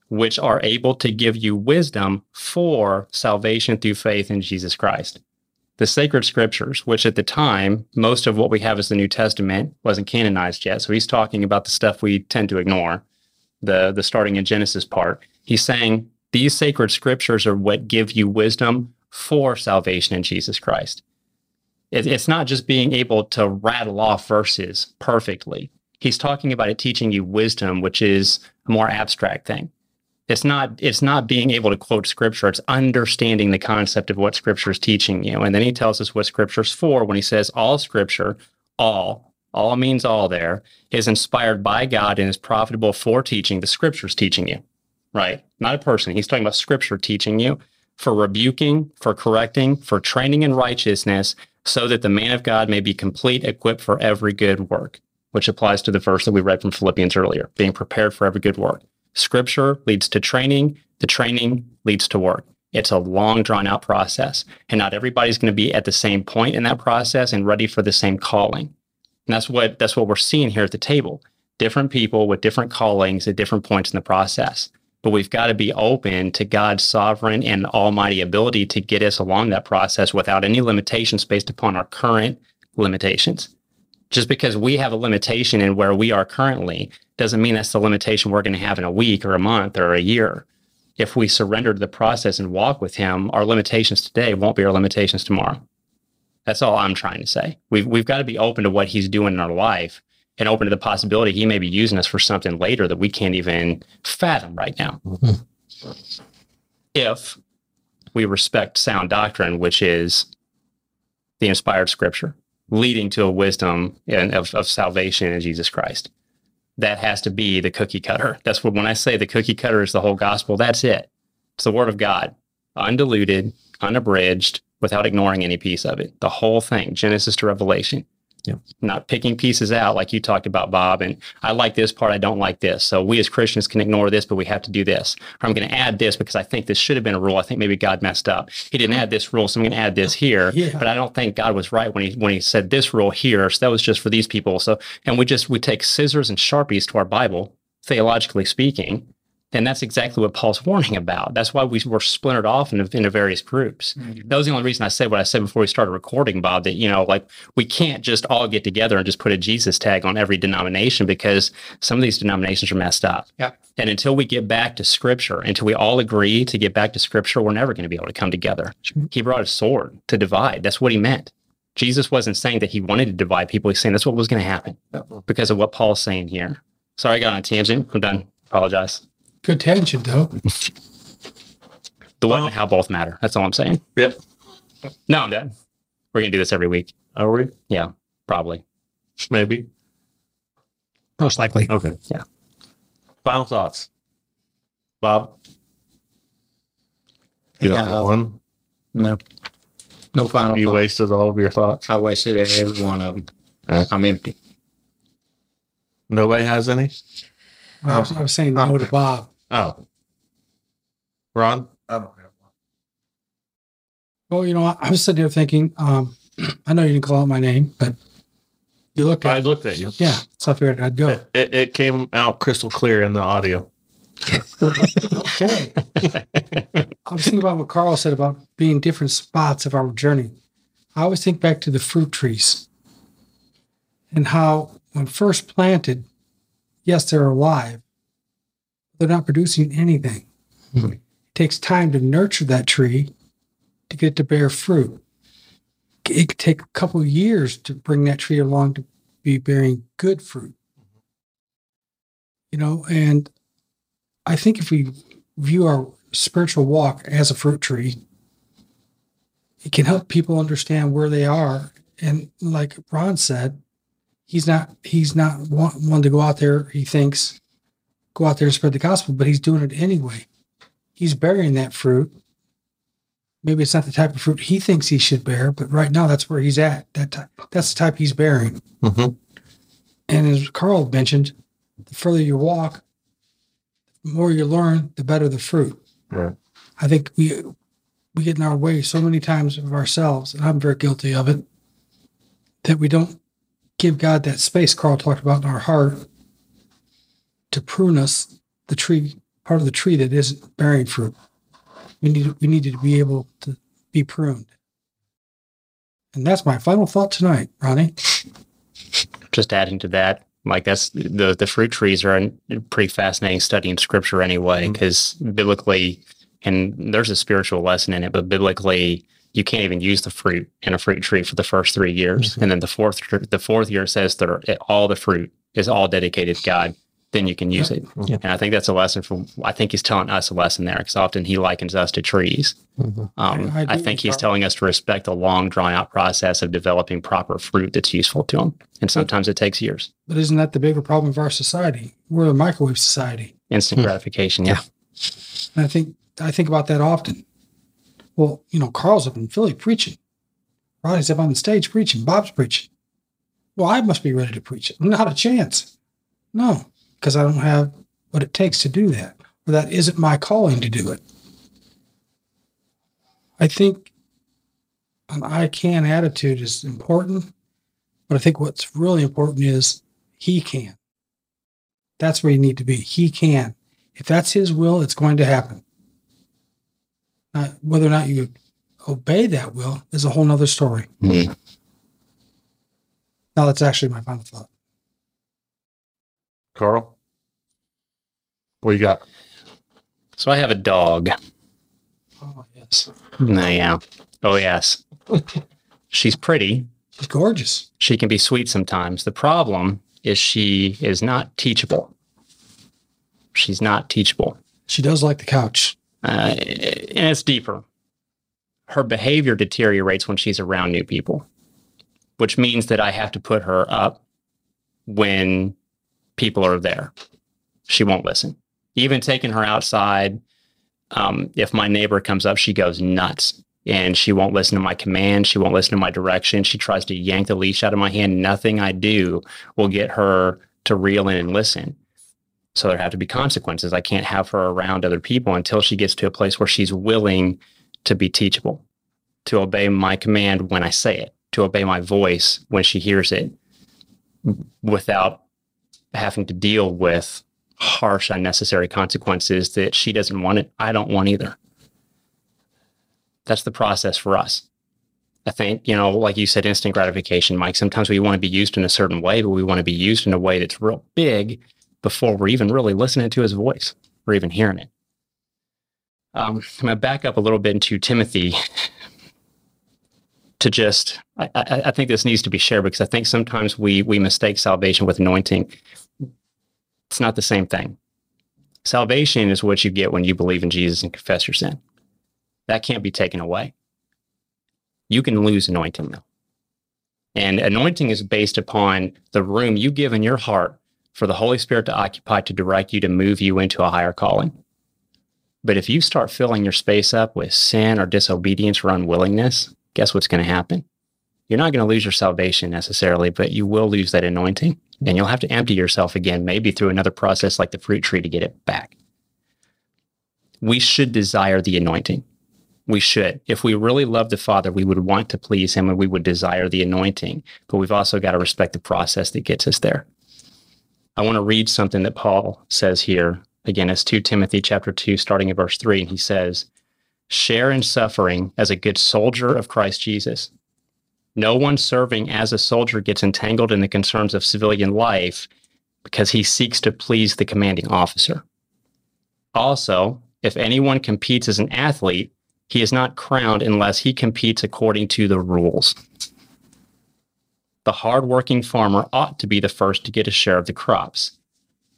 which are able to give you wisdom for salvation through faith in Jesus Christ. The sacred scriptures, which at the time, most of what we have as the New Testament wasn't canonized yet. So he's talking about the stuff we tend to ignore, the, the starting in Genesis part. He's saying these sacred scriptures are what give you wisdom for salvation in Jesus Christ it, it's not just being able to rattle off verses perfectly. He's talking about it teaching you wisdom, which is a more abstract thing. It's not it's not being able to quote scripture, it's understanding the concept of what scripture is teaching you. And then he tells us what scripture's for when he says all scripture, all, all means all there, is inspired by God and is profitable for teaching. The scripture's teaching you, right? Not a person. He's talking about scripture teaching you for rebuking, for correcting, for training in righteousness, so that the man of God may be complete, equipped for every good work, which applies to the verse that we read from Philippians earlier, being prepared for every good work. Scripture leads to training, the training leads to work. It's a long, drawn out process, and not everybody's going to be at the same point in that process and ready for the same calling. And that's what that's what we're seeing here at the table. Different people with different callings at different points in the process but we've got to be open to God's sovereign and almighty ability to get us along that process without any limitations based upon our current limitations. Just because we have a limitation in where we are currently doesn't mean that's the limitation we're going to have in a week or a month or a year. If we surrender to the process and walk with Him, our limitations today won't be our limitations tomorrow. That's all I'm trying to say. We've, we've got to be open to what He's doing in our life and open to the possibility he may be using us for something later that we can't even fathom right now. Mm-hmm. If we respect sound doctrine, which is the inspired scripture, leading to a wisdom in, of, of salvation in Jesus Christ. That has to be the cookie cutter. That's what when I say the cookie cutter is the whole gospel, that's it. It's the word of God, undiluted, unabridged, without ignoring any piece of it. The whole thing, Genesis to Revelation. Yeah. Not picking pieces out like you talked about, Bob. And I like this part, I don't like this. So we as Christians can ignore this, but we have to do this. Or I'm going to add this because I think this should have been a rule. I think maybe God messed up. He didn't add this rule, so I'm going to add this here. Yeah. But I don't think God was right when he when he said this rule here. So that was just for these people. So and we just we take scissors and sharpies to our Bible, theologically speaking, and that's exactly what Paul's warning about. That's why we were splintered off into, into various groups. Mm-hmm. That was the only reason I said what I said before we started recording, Bob, that, you know, like we can't just all get together and just put a Jesus tag on every denomination because some of these denominations are messed up. Yeah. And until we get back to scripture, until we all agree to get back to scripture, we're never going to be able to come together. He brought a sword to divide. That's what he meant. Jesus wasn't saying that he wanted to divide people. He's saying that's what was going to happen because of what Paul's saying here. Sorry, I got on a tangent. I'm done. Apologize. Good tangent, though. The what and how both matter. That's all I'm saying. Yep. No, I'm done. We're gonna do this every week. Are we? Yeah, probably. Maybe. Most likely. Okay. Yeah. Final thoughts. Bob? You don't Yeah. have one? No, no final. You thought. wasted all of your thoughts? I wasted every one of them. Yeah. I'm empty. Nobody has any? I was, I was saying no to Bob. Oh. Ron? I don't have one. Well, you know, I, I was sitting there thinking, um, I know you didn't call out my name, but you looked I looked at you. Yeah. So I figured I'd go. It, it, it came out crystal clear in the audio. Okay. I was thinking about what Carl said about being different spots of our journey. I always think back to the fruit trees and how, when first planted, yes, they're alive, they're not producing anything. Mhm. It takes time to nurture that tree to get it to bear fruit. It could take a couple of years to bring that tree along to be bearing good fruit. You know, and I think if we view our spiritual walk as a fruit tree, it can help people understand where they are. And like Ron said, he's not he's not one, one to go out there. He thinks go out there and spread the gospel, but he's doing it anyway. He's bearing that fruit. Maybe it's not the type of fruit he thinks he should bear, but right now that's where he's at. That type, that's the type he's bearing. Mhm. And as Carl mentioned, the further you walk, the more you learn, the better the fruit. Right. I think we we get in our way so many times of ourselves, and I'm very guilty of it, that we don't give God that space Carl talked about in our heart to prune us the tree, part of the tree that isn't bearing fruit. We need we need to be able to be pruned. And that's my final thought tonight, Ronnie. just adding to that, like that's the the fruit trees are a pretty fascinating study in scripture anyway, mm-hmm. because biblically, and there's a spiritual lesson in it, but biblically, you can't even use the fruit in a fruit tree for the first three years, mm-hmm. and then the fourth the fourth year says that all the fruit is all dedicated to God. Then you can use it, Yeah. and I think that's a lesson from. I think he's telling us a lesson there, because often he likens us to trees. Mhm. Um, I- I I, think he's telling us to respect the long, drawn out process of developing proper fruit that's useful to him. And sometimes it takes years. But isn't that the bigger problem of our society? We're a microwave society. Instant Hmm. gratification. Yeah. And I think I think about that often. Well, you know, Carl's up in Philly preaching. Ronnie's up on the stage preaching. Bob's preaching. Well, I must be ready to preach it. Not a chance. No, because I don't have what it takes to do that. Or that isn't my calling to do it. I think an I can attitude is important, but I think what's really important is he can. That's where you need to be. He can. If that's his will, it's going to happen. Uh, whether or not you obey that will is a whole nother story. Mhm. Now, that's actually my final thought. Carl, what you got? So I have a dog. Oh, yes. No, yeah. Oh, yes. She's pretty. It's gorgeous. She can be sweet sometimes. The problem is she is not teachable. She's not teachable. She does like the couch. Uh, and it's deeper. Her behavior deteriorates when she's around new people, which means that I have to put her up when people are there. She won't listen. Even taking her outside, um, if my neighbor comes up, she goes nuts and she won't listen to my command. She won't listen to my direction. She tries to yank the leash out of my hand. Nothing I do will get her to reel in and listen. So there have to be consequences. I can't have her around other people until she gets to a place where she's willing to be teachable, to obey my command when I say it, to obey my voice when she hears it without having to deal with harsh, unnecessary consequences that she doesn't want it. I don't want either. That's the process for us. I think, you know, like you said, instant gratification, Mike. Sometimes we want to be used in a certain way, but we want to be used in a way that's real big before we're even really listening to his voice or even hearing it. Um, I'm going to back up a little bit into Timothy to just, I, I, I think this needs to be shared because I think sometimes we, we mistake salvation with anointing. It's not the same thing. Salvation is what you get when you believe in Jesus and confess your sin. That can't be taken away. You can lose anointing though. And anointing is based upon the room you give in your heart for the Holy Spirit to occupy to direct you to move you into a higher calling. But if you start filling your space up with sin or disobedience or unwillingness, guess what's going to happen? You're not going to lose your salvation necessarily, but you will lose that anointing. And you'll have to empty yourself again, maybe through another process like the fruit tree to get it back. We should desire the anointing. We should. If we really love the Father, we would want to please Him and we would desire the anointing. But we've also got to respect the process that gets us there. I want to read something that Paul says here Again, it's 2 Timothy chapter 2, starting at verse 3, and he says, Share in suffering as a good soldier of Christ Jesus. No one serving as a soldier gets entangled in the concerns of civilian life because he seeks to please the commanding officer. Also, if anyone competes as an athlete, he is not crowned unless he competes according to the rules. The hardworking farmer ought to be the first to get a share of the crops.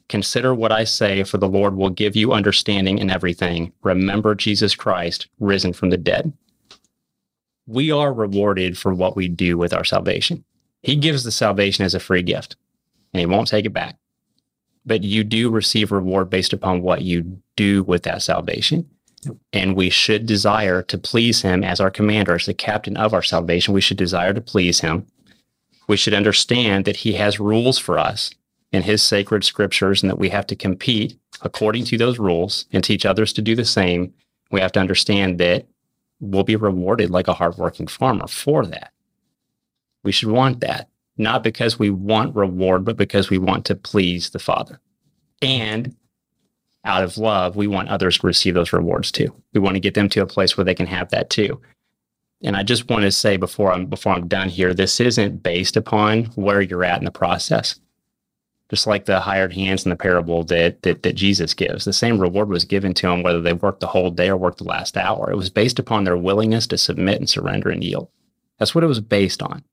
Consider what I say, for the Lord will give you understanding in everything. Remember Jesus Christ, risen from the dead. We are rewarded for what we do with our salvation. He gives the salvation as a free gift, and He won't take it back. But you do receive reward based upon what you do with that salvation. And we should desire to please Him as our commander, as the captain of our salvation. We should desire to please Him. We should understand that He has rules for us in his sacred scriptures and that we have to compete according to those rules and teach others to do the same. We have to understand that we'll be rewarded like a hardworking farmer for that. We should want that, not because we want reward, but because we want to please the Father. And out of love, we want others to receive those rewards too. We want to get them to a place where they can have that too. And I just want to say before I'm before I'm done here, this isn't based upon where you're at in the process just like the hired hands in the parable that, that that Jesus gives. The same reward was given to them whether they worked the whole day or worked the last hour. It was based upon their willingness to submit and surrender and yield. That's what it was based on.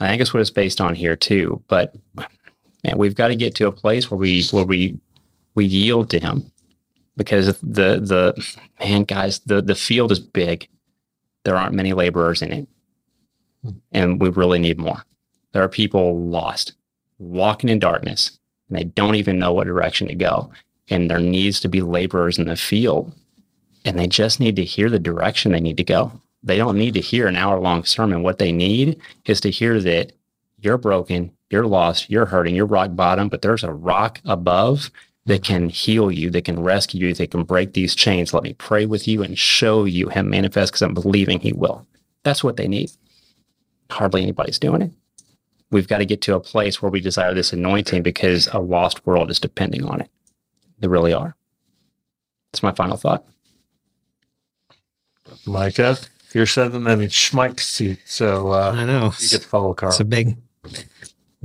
I think it's what it's based on here too. But man, we've got to get to a place where we where we we yield to him. Because the the man, guys, the the field is big. There aren't many laborers in it. Hmm. And we really need more. There are people lost walking in darkness and they don't even know what direction to go. And there needs to be laborers in the field and they just need to hear the direction they need to go. They don't need to hear an hour long sermon. What they need is to hear that you're broken, you're lost, you're hurting, you're rock bottom, but there's a rock above that can heal you, that can rescue you, that can break these chains. Let me pray with you and show you him manifest because I'm believing he will. That's what they need. Hardly anybody's doing it we've got to get to a place where we desire this anointing because a lost world is depending on it. They really are. That's my final thought. Micah, you're sitting in a schmike seat, so uh, I know. you get to follow Carl. It's a big,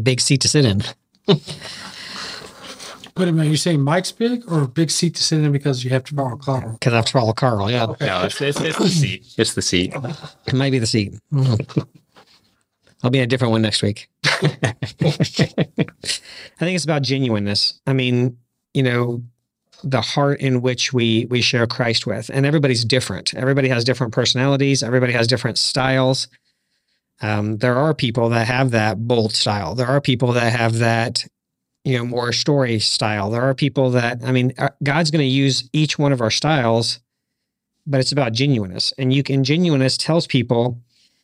big seat to sit in. Wait a minute, you're saying Mike's big or a big seat to sit in because you have to borrow Carl? Because after all, Carl, yeah, No, it's, it's, it's the seat. It's the seat. it might be the seat. I'll be in a different one next week. I think it's about genuineness. I mean, you know, the heart in which we we share Christ with, and everybody's different. Everybody has different personalities. Everybody has different styles. Um, there are people that have that bold style. There are people that have that, you know, more story style. There are people that, I mean, uh, God's going to use each one of our styles, but it's about genuineness. And you can genuineness tells people,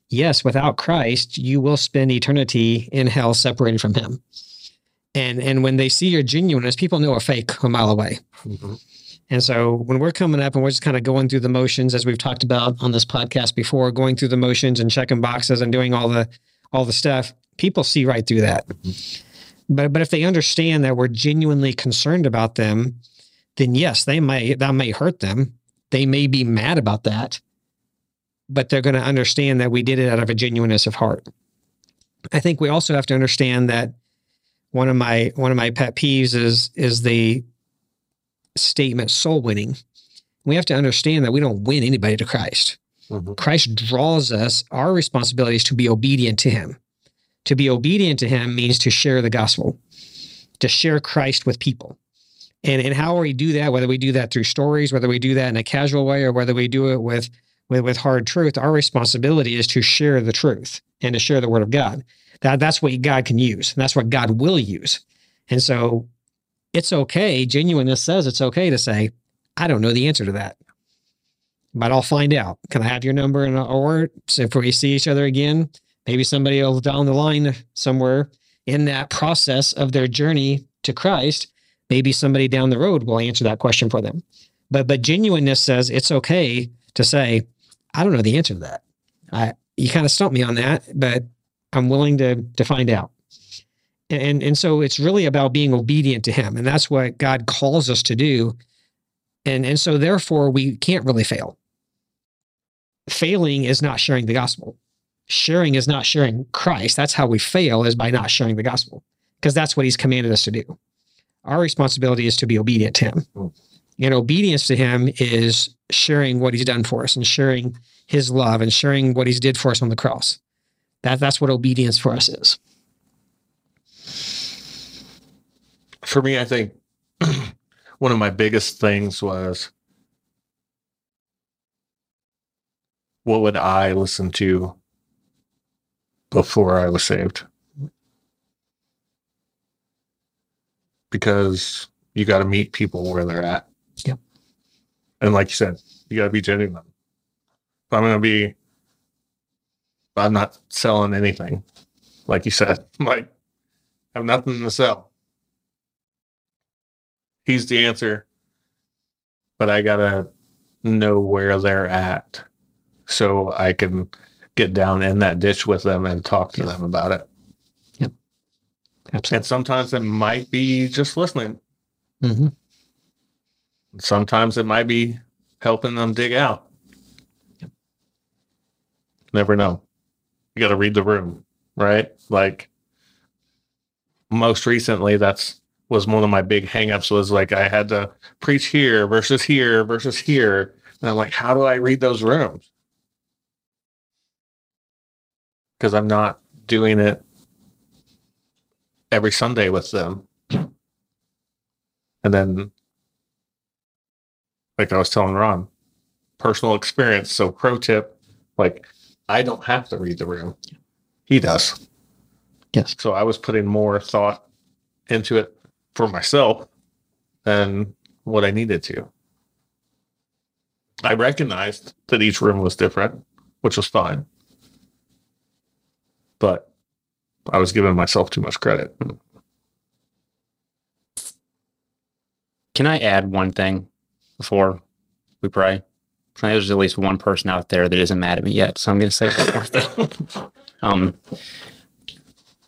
yes, without Christ, you will spend eternity in hell separated from Him. And and when they see your genuineness, people know a fake a mile away. Mm-hmm. And so when we're coming up and we're just kind of going through the motions, as we've talked about on this podcast before, going through the motions and checking boxes and doing all the all the stuff, people see right through that. Mm-hmm. But but if they understand that we're genuinely concerned about them, then yes, they may that may hurt them. They may be mad about that, but they're going to understand that we did it out of a genuineness of heart. I think we also have to understand that one of my one of my pet peeves is is the statement soul winning. We have to understand that we don't win anybody to Christ. Mhm. Christ draws us, our responsibility is to be obedient to him. To be obedient to him means to share the gospel, to share Christ with people. And and how we do that, whether we do that through stories, whether we do that in a casual way, or whether we do it with with, with hard truth, our responsibility is to share the truth and to share the word of God. That that's what God can use. And that's what God will use. And so it's okay. Genuineness says it's okay to say, I don't know the answer to that. But I'll find out. Can I have your number? And or so if we see each other again, maybe somebody else down the line somewhere in that process of their journey to Christ, maybe somebody down the road will answer that question for them. But but genuineness says it's okay to say, I don't know the answer to that. I you kind of stumped me on that, but I'm willing to to find out. And and so it's really about being obedient to him. And that's what God calls us to do. And and so therefore we can't really fail. Failing is not sharing the gospel. Sharing is not sharing Christ. That's how we fail is by not sharing the gospel. Because that's what he's commanded us to do. Our responsibility is to be obedient to him. Hmm. And obedience to him is sharing what he's done for us and sharing his love and sharing what he's did for us on the cross. That that's what obedience for us is. For me, I think one of my biggest things was what would I listen to before I was saved? Because you got to meet people where they're at. And like you said, you got to be genuine. If I'm going to be, I'm not selling anything. Like you said, like, I have nothing to sell. He's the answer, but I got to know where they're at so I can get down in that ditch with them and talk to them about it. Yep. Absolutely. And sometimes it might be just listening. hmm Sometimes it might be helping them dig out. Never know. You got to read the room, right? Like most recently, that's was one of my big hangups was like I had to preach here versus here versus here. And I'm like, how do I read those rooms? Because I'm not doing it every Sunday with them. And then like I was telling Ron, personal experience. So pro tip, like I don't have to read the room. He does. Yes. So I was putting more thought into it for myself than what I needed to. I recognized that each room was different, which was fine. But I was giving myself too much credit. Can I add one thing before we pray? I there's at least one person out there that isn't mad at me yet, so I'm going to say thing. um,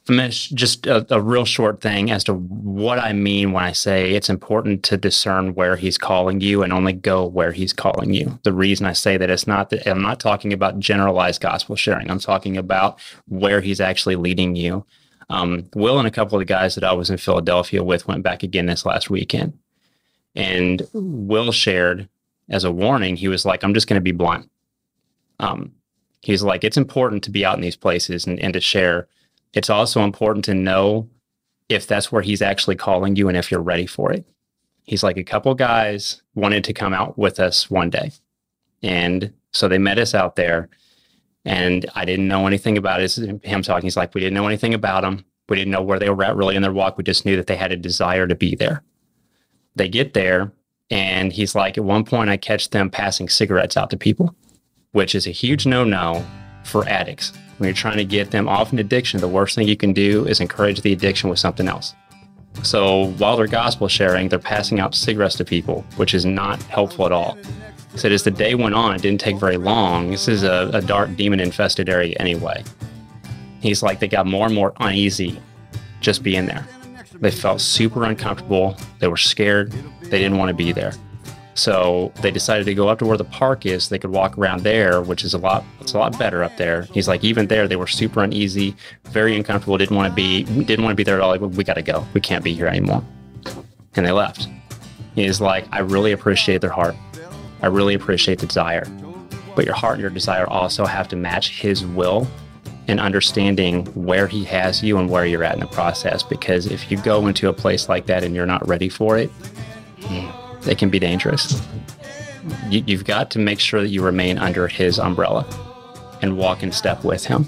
I'm gonna sh- just a, a real short thing as to what I mean when I say it's important to discern where he's calling you and only go where he's calling you. The reason I say that it's not that I'm not talking about generalized gospel sharing. I'm talking about where he's actually leading you. Um, Will and a couple of the guys that I was in Philadelphia with went back again this last weekend. And Will shared as a warning, he was like, I'm just going to be blunt. Um, he's like, it's important to be out in these places and, and to share. It's also important to know if that's where he's actually calling you and if you're ready for it. He's like, a couple guys wanted to come out with us one day. And so they met us out there. And I didn't know anything about it. Him talking, he's like, we didn't know anything about them. We didn't know where they were at really in their walk. We just knew that they had a desire to be there. They get there, and he's like, at one point, I catch them passing cigarettes out to people, which is a huge no no for addicts. When you're trying to get them off an addiction, the worst thing you can do is encourage the addiction with something else. So while they're gospel sharing, they're passing out cigarettes to people, which is not helpful at all. He Said as the day went on, it didn't take very long. This is a, a dark demon infested area anyway. He's like, they got more and more uneasy just being there. They felt super uncomfortable. They were scared. They didn't want to be there. So they decided to go up to where the park is. They could walk around there, which is a lot. It's a lot better up there. He's like, even there, they were super uneasy, very uncomfortable. Didn't want to be. Didn't want to be there at all. Like, we got to go. We can't be here anymore. And they left. He's like, I really appreciate their heart. I really appreciate the desire, but your heart and your desire also have to match His will and understanding where He has you and where you're at in the process. Because if you go into a place like that and you're not ready for it, it can be dangerous. You, you've got to make sure that you remain under His umbrella and walk in step with Him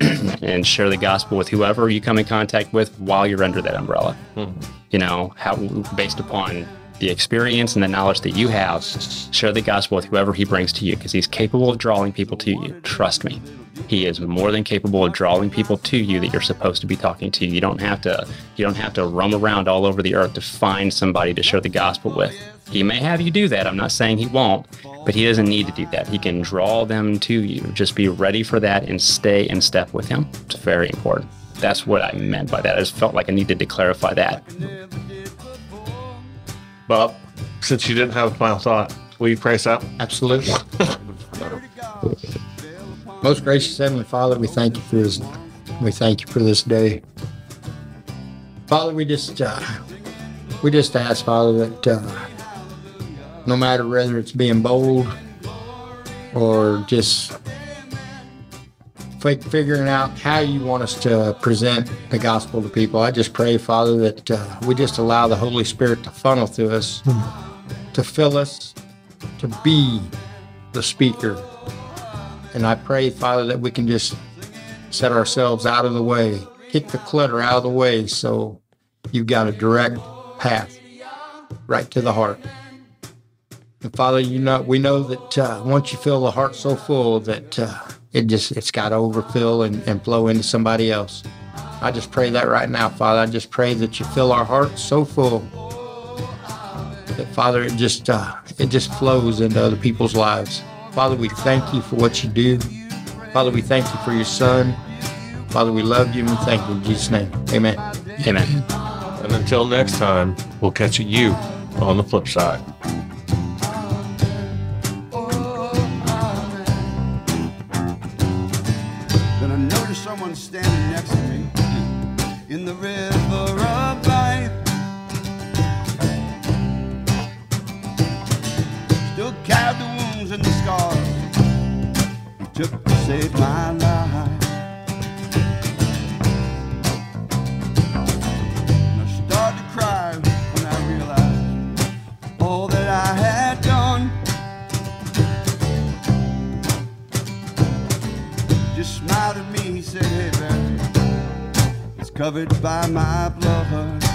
and share the gospel with whoever you come in contact with while you're under that umbrella. Mm-hmm. You know, how based upon the experience and the knowledge that you have, share the gospel with whoever He brings to you because He's capable of drawing people to you. Trust me. He is more than capable of drawing people to you that you're supposed to be talking to. You don't have to you don't have to roam around all over the earth to find somebody to share the gospel with. He may have you do that. I'm not saying he won't, but he doesn't need to do that. He can draw them to you. Just be ready for that and stay in step with him. It's very important. that's what I meant by that. I just felt like I needed to clarify that. Bob, since you didn't have a final thought, will you pray us out? Absolutely. Most gracious Heavenly Father, we thank you for this. We thank you for this day. Father, we just uh, we just ask, Father, that uh, no matter whether it's being bold or just fi- figuring out how you want us to present the gospel to people, I just pray, Father, that uh, we just allow the Holy Spirit to funnel through us, to fill us, to be the speaker. And I pray, Father, that we can just set ourselves out of the way, kick the clutter out of the way so you've got a direct path right to the heart. And Father, you know we know that uh, once you fill the heart so full that uh, it just it's got to overfill and, and flow into somebody else. I just pray that right now, Father. I just pray that you fill our hearts so full that Father, it just uh, it just flows into other people's lives. Father, we thank you for what you do. Father, we thank you for your Son. Father, we love you and thank you in Jesus' name. Amen. Amen. And until next time, we'll catch you on the flip side. Took to save my life. And I started to cry when I realized all that I had done. just smiled at me. He said, Hey, Barry, it's covered by my blood.